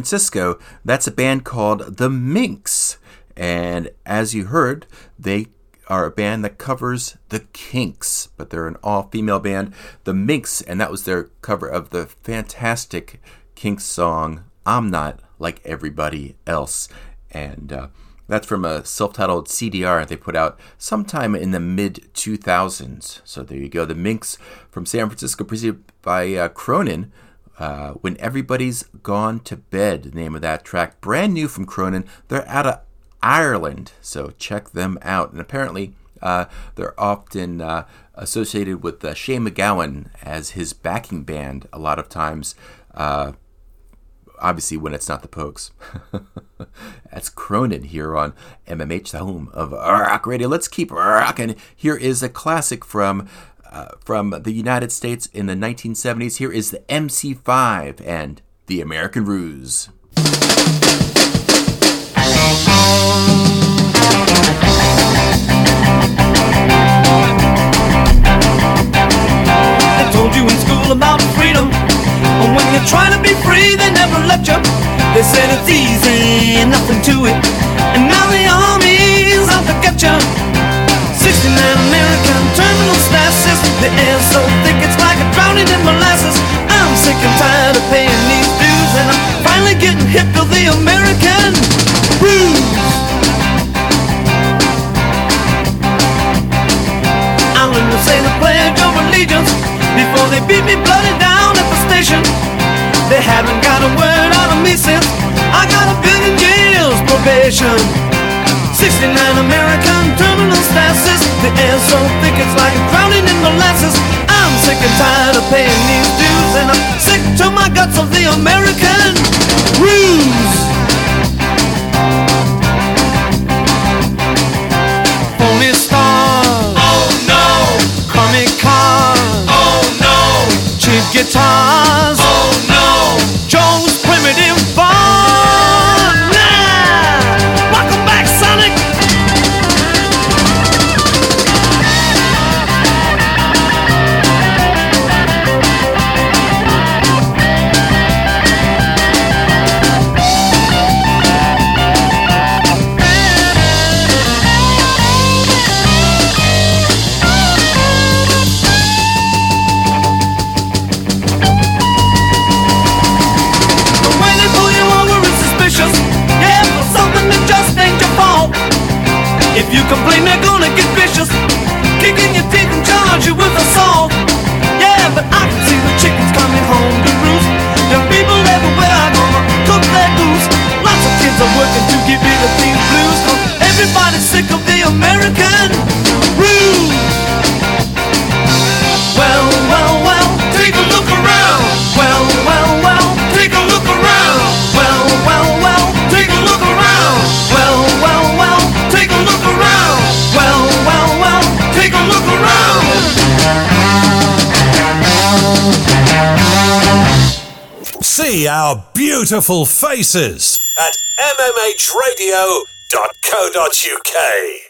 Francisco. That's a band called The Minx. And as you heard, they are a band that covers the Kinks, but they're an all female band, The Minx, and that was their cover of the fantastic Kinks song, I'm Not Like Everybody Else. And uh, that's from a self titled CDR they put out sometime in the mid 2000s. So there you go. The Minx from San Francisco, preceded by uh, Cronin. Uh, when Everybody's Gone to Bed, the name of that track. Brand new from Cronin. They're out of Ireland, so check them out. And apparently, uh, they're often uh, associated with uh, Shane MacGowan as his backing band a lot of times. Uh, obviously, when it's not the Pogues. That's Cronin here on MMH, the home of rock radio. Let's keep rocking. Here is a classic from. From the United States in the 1970s. Here is the MC5 and the American Ruse. They told you in school about freedom. And when you're trying to be free, they never let you. They said it's easy, nothing to it. And now the army's out to get you. 69 American terminal staff. The air's so thick it's like a drowning in molasses. I'm sick and tired of paying these dues, and I'm finally getting hip to the American blues. I learned to say the pledge of allegiance before they beat me bloody down at the station. They haven't got a word out of me since I got a billion years probation. 69 American terminal staff. The air's so thick it's like drowning in molasses. I'm sick and tired of paying these dues, and I'm sick to my guts of the American ruse. Phony stars. Oh no. Comic cars. Oh no. Cheap guitars. Oh no. Joe's primitive fun. 'Cause everybody's sick of the American. Well, well, well, take a look around. Well, well, well, take a look around. Well, well, well, take a look around. Well, well, well, take a look around. Well, well, well, take a look around. See our beautiful faces mmhradio.co.uk.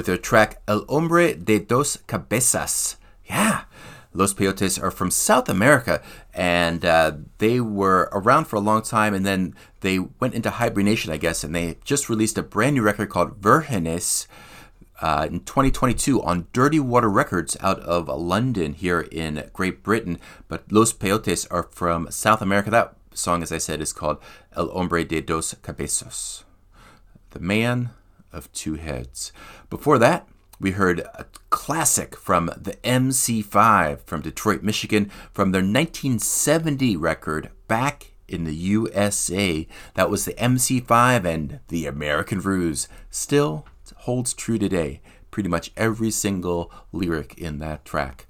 with their track El Hombre de Dos Cabezas. Yeah, Los Peyotes are from South America and uh, they were around for a long time and then they went into hibernation, I guess, and they just released a brand new record called Virgenes. Uh, in 2022 on Dirty Water Records out of London here in Great Britain. But Los Peyotes are from South America. That song, as I said, is called El Hombre de Dos Cabezas, the man of two heads. Before that, we heard a classic from the MC5 from Detroit, Michigan, from their 1970 record, Back in the USA. That was the MC5 and the American Ruse. Still holds true today. Pretty much every single lyric in that track.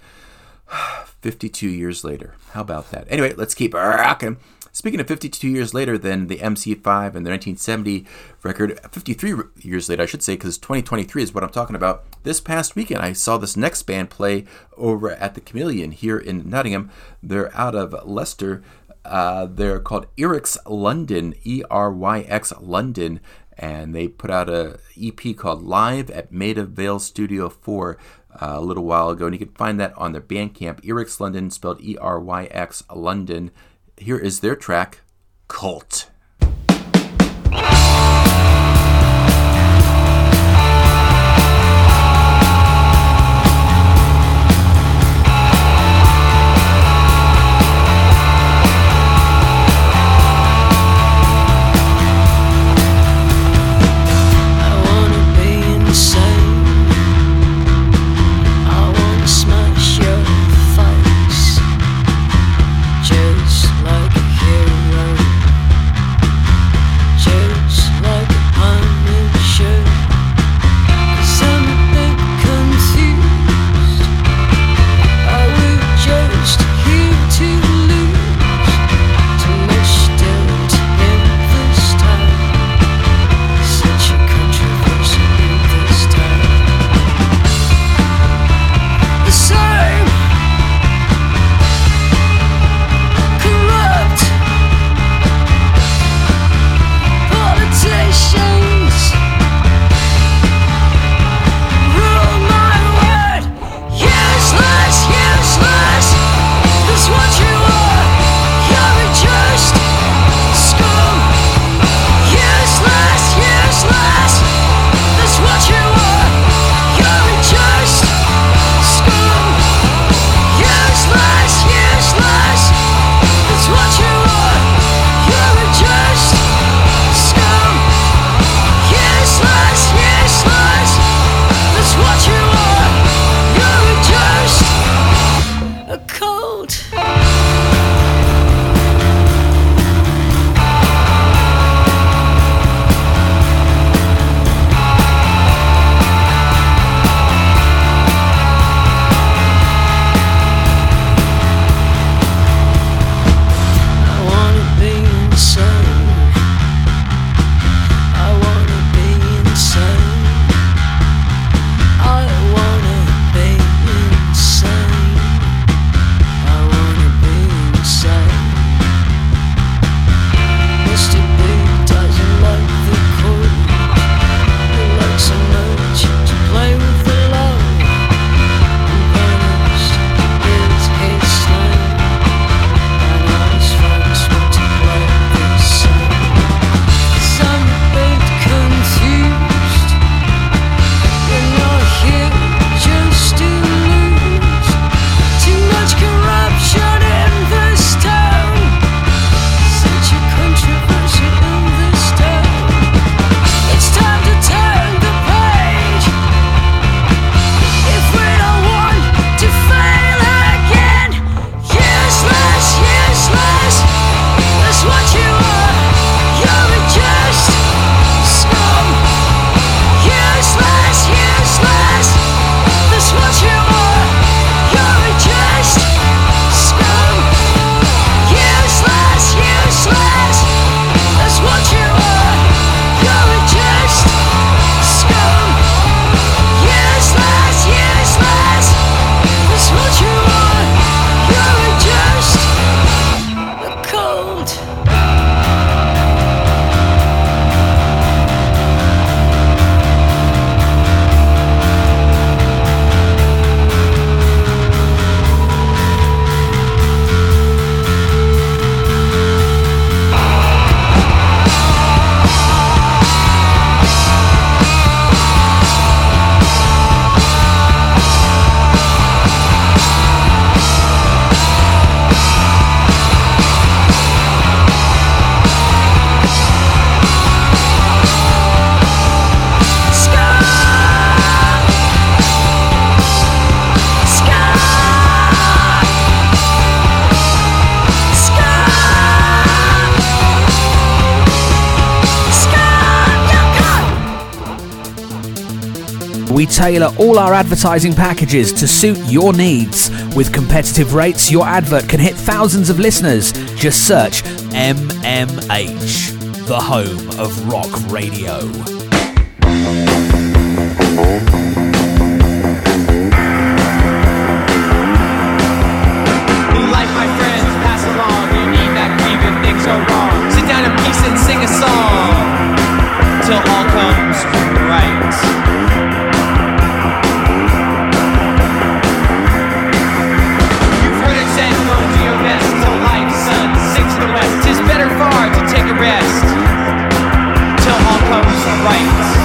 52 years later. How about that? Anyway, let's keep rocking. Speaking of 52 years later than the MC5 and the 1970 record, 53 years later, I should say, because 2023 is what I'm talking about. This past weekend, I saw this next band play over at the Chameleon here in Nottingham. They're out of Leicester. Uh, they're called Eryx London, E R Y X London, and they put out a EP called Live at Maida Vale Studio 4 uh, a little while ago, and you can find that on their Bandcamp, Eryx London, spelled E R Y X London. Here is their track, Cult. We tailor all our advertising packages to suit your needs. With competitive rates, your advert can hit thousands of listeners. Just search MMH, the home of rock radio. Life, my friends, pass along. You need that grief if things are wrong. Sit down in peace and sing a song till all comes right. comes right.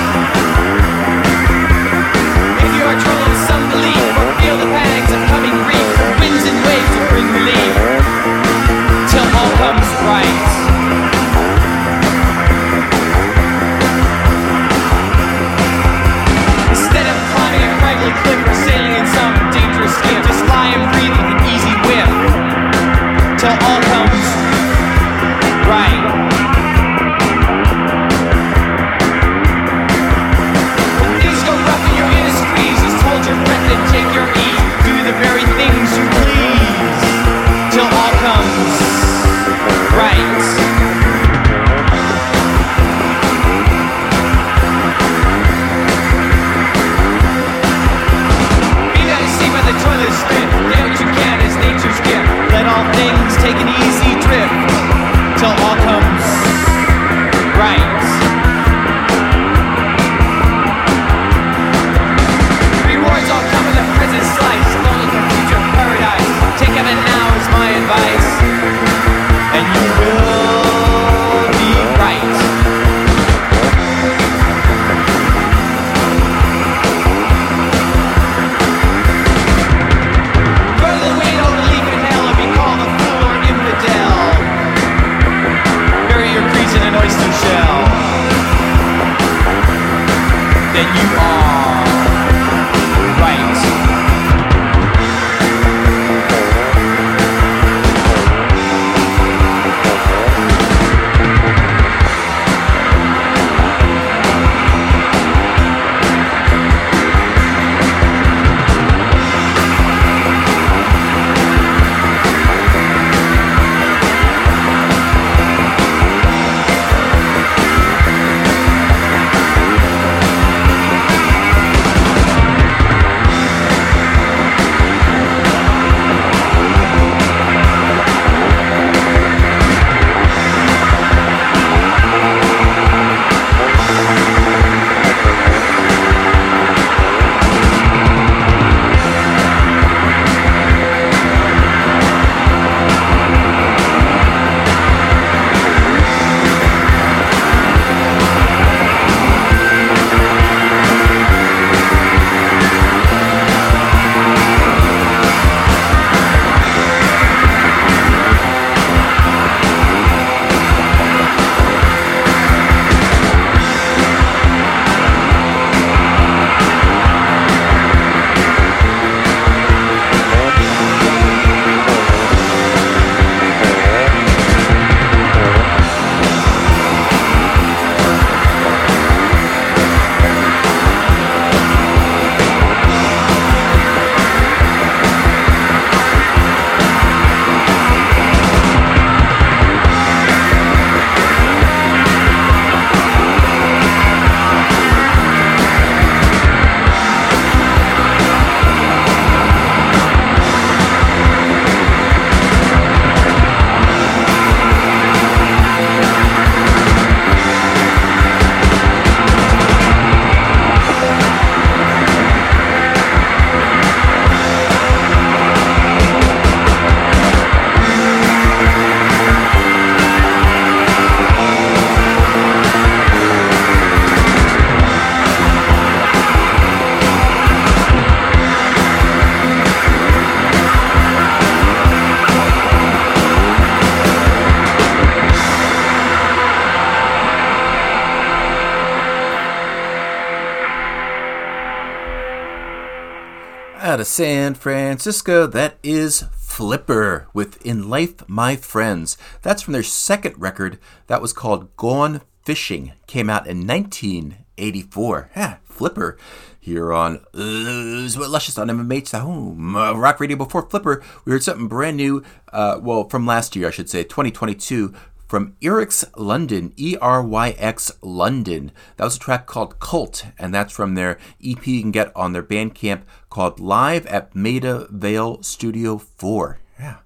of San Francisco. That is Flipper with In Life My Friends. That's from their second record that was called Gone Fishing. Came out in 1984. Yeah, Flipper here on uh, Luscious on MMH, the home uh, rock radio. Before Flipper, we heard something brand new, uh, well, from last year, I should say, 2022, from Eryx London, E R Y X London. That was a track called Cult, and that's from their EP you can get on their Bandcamp called Live at Maida Vale Studio 4. Yeah.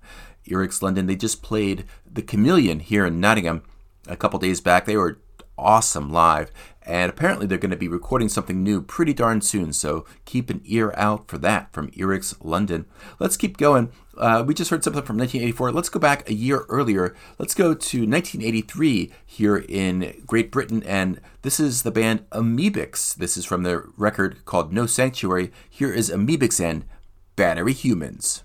Eryx London, they just played The Chameleon here in Nottingham a couple days back. They were awesome live, and apparently they're going to be recording something new pretty darn soon, so keep an ear out for that from Eryx London. Let's keep going. Uh, we just heard something from 1984. Let's go back a year earlier. Let's go to 1983 here in Great Britain, and this is the band Amebix. This is from their record called No Sanctuary. Here is Amebix and Battery Humans.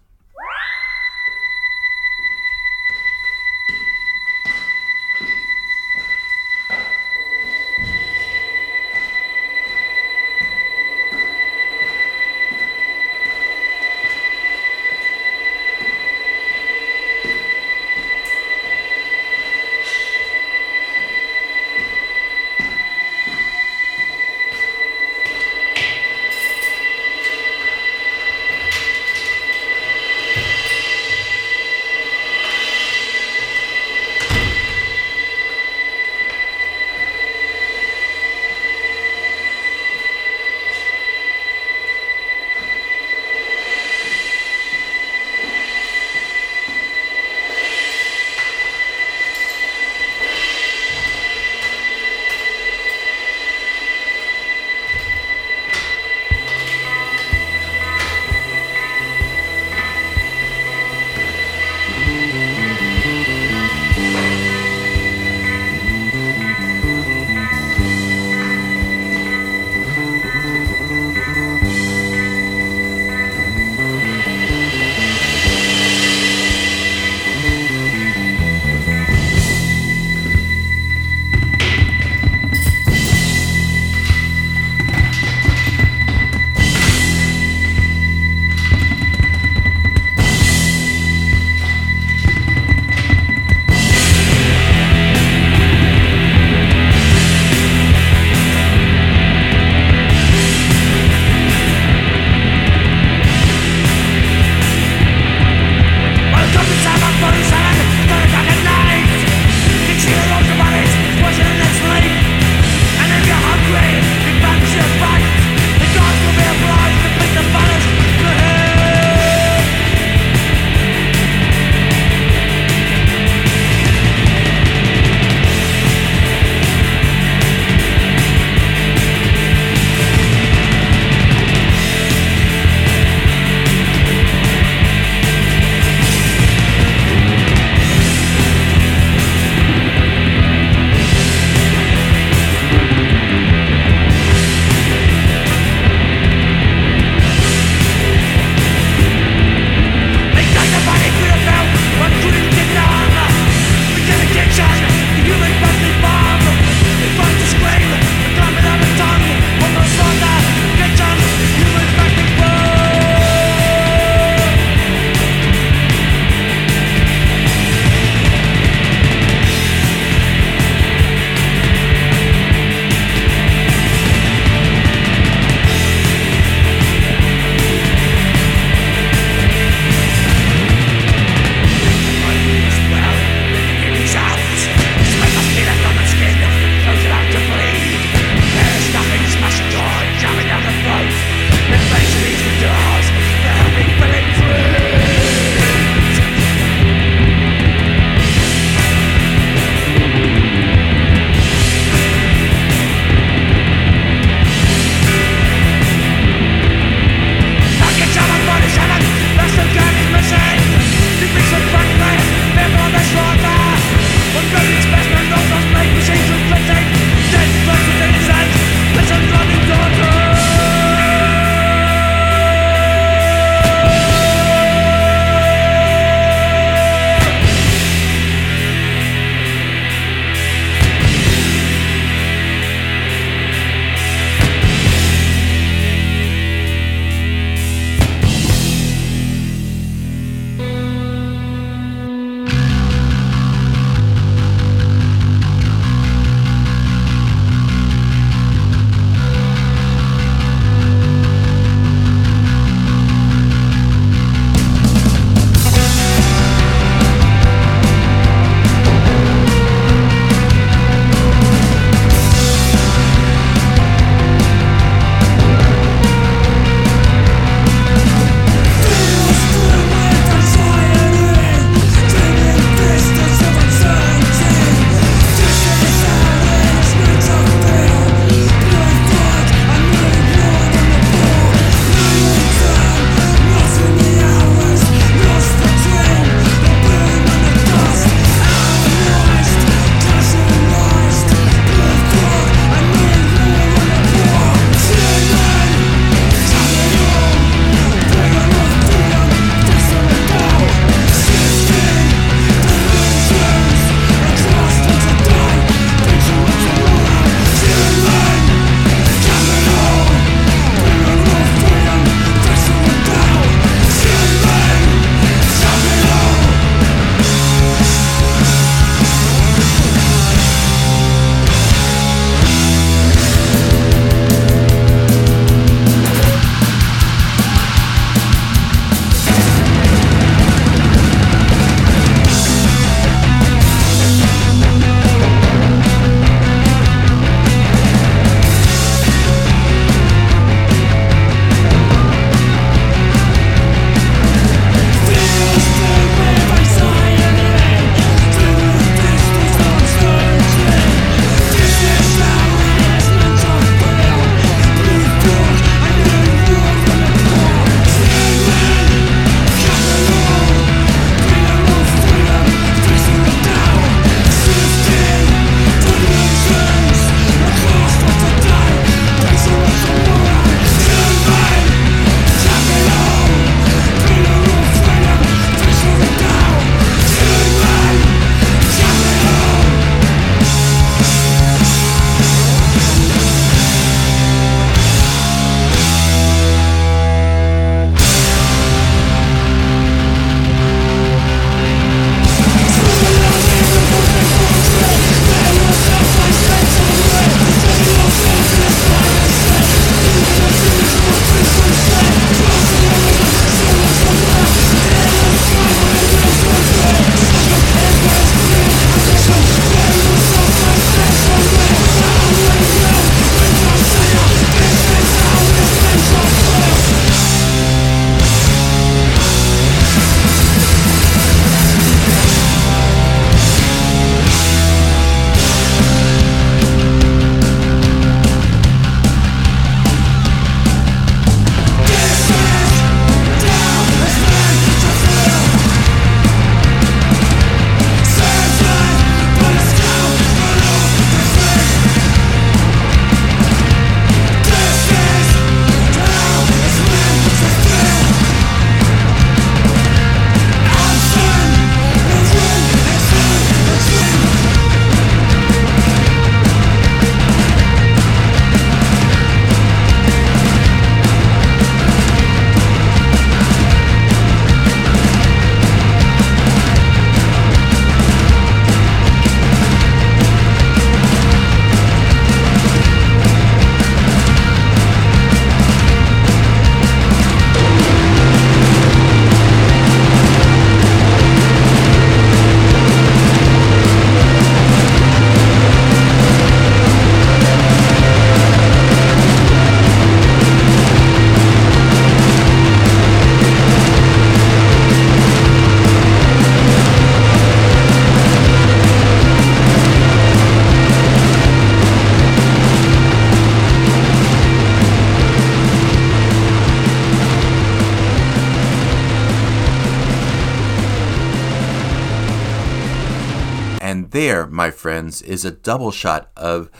My friends, is a double shot of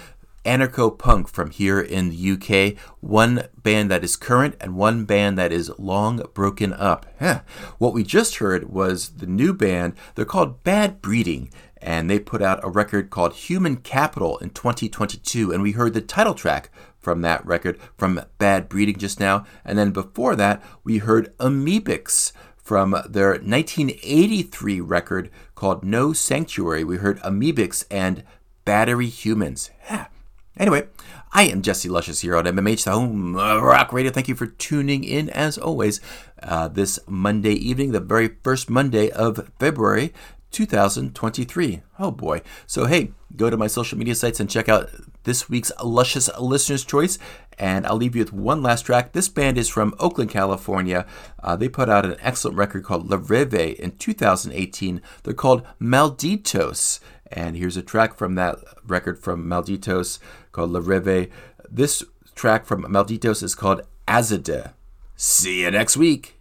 anarcho punk from here in the UK. One band that is current and one band that is long broken up. Huh. What we just heard was the new band. They're called Bad Breeding. And they put out a record called Human Capital in 2022. And we heard the title track from that record from Bad Breeding just now. And then before that, we heard Amebix from their 1983 record called No Sanctuary. We heard Amebix and Battery Humans. Yeah. Anyway, I am Jesse Luscious here on MMH, the home of rock radio. Thank you for tuning in as always uh, this Monday evening, the very first Monday of February 2023. Oh boy. So, hey, go to my social media sites and check out this week's Luscious Listener's Choice. And I'll leave you with one last track. This band is from Oakland, California. Uh, they put out an excellent record called La Reve in 2018. They're called Malditos. And here's a track from that record from Malditos called La Reve. This track from Malditos is called Azade. See you next week.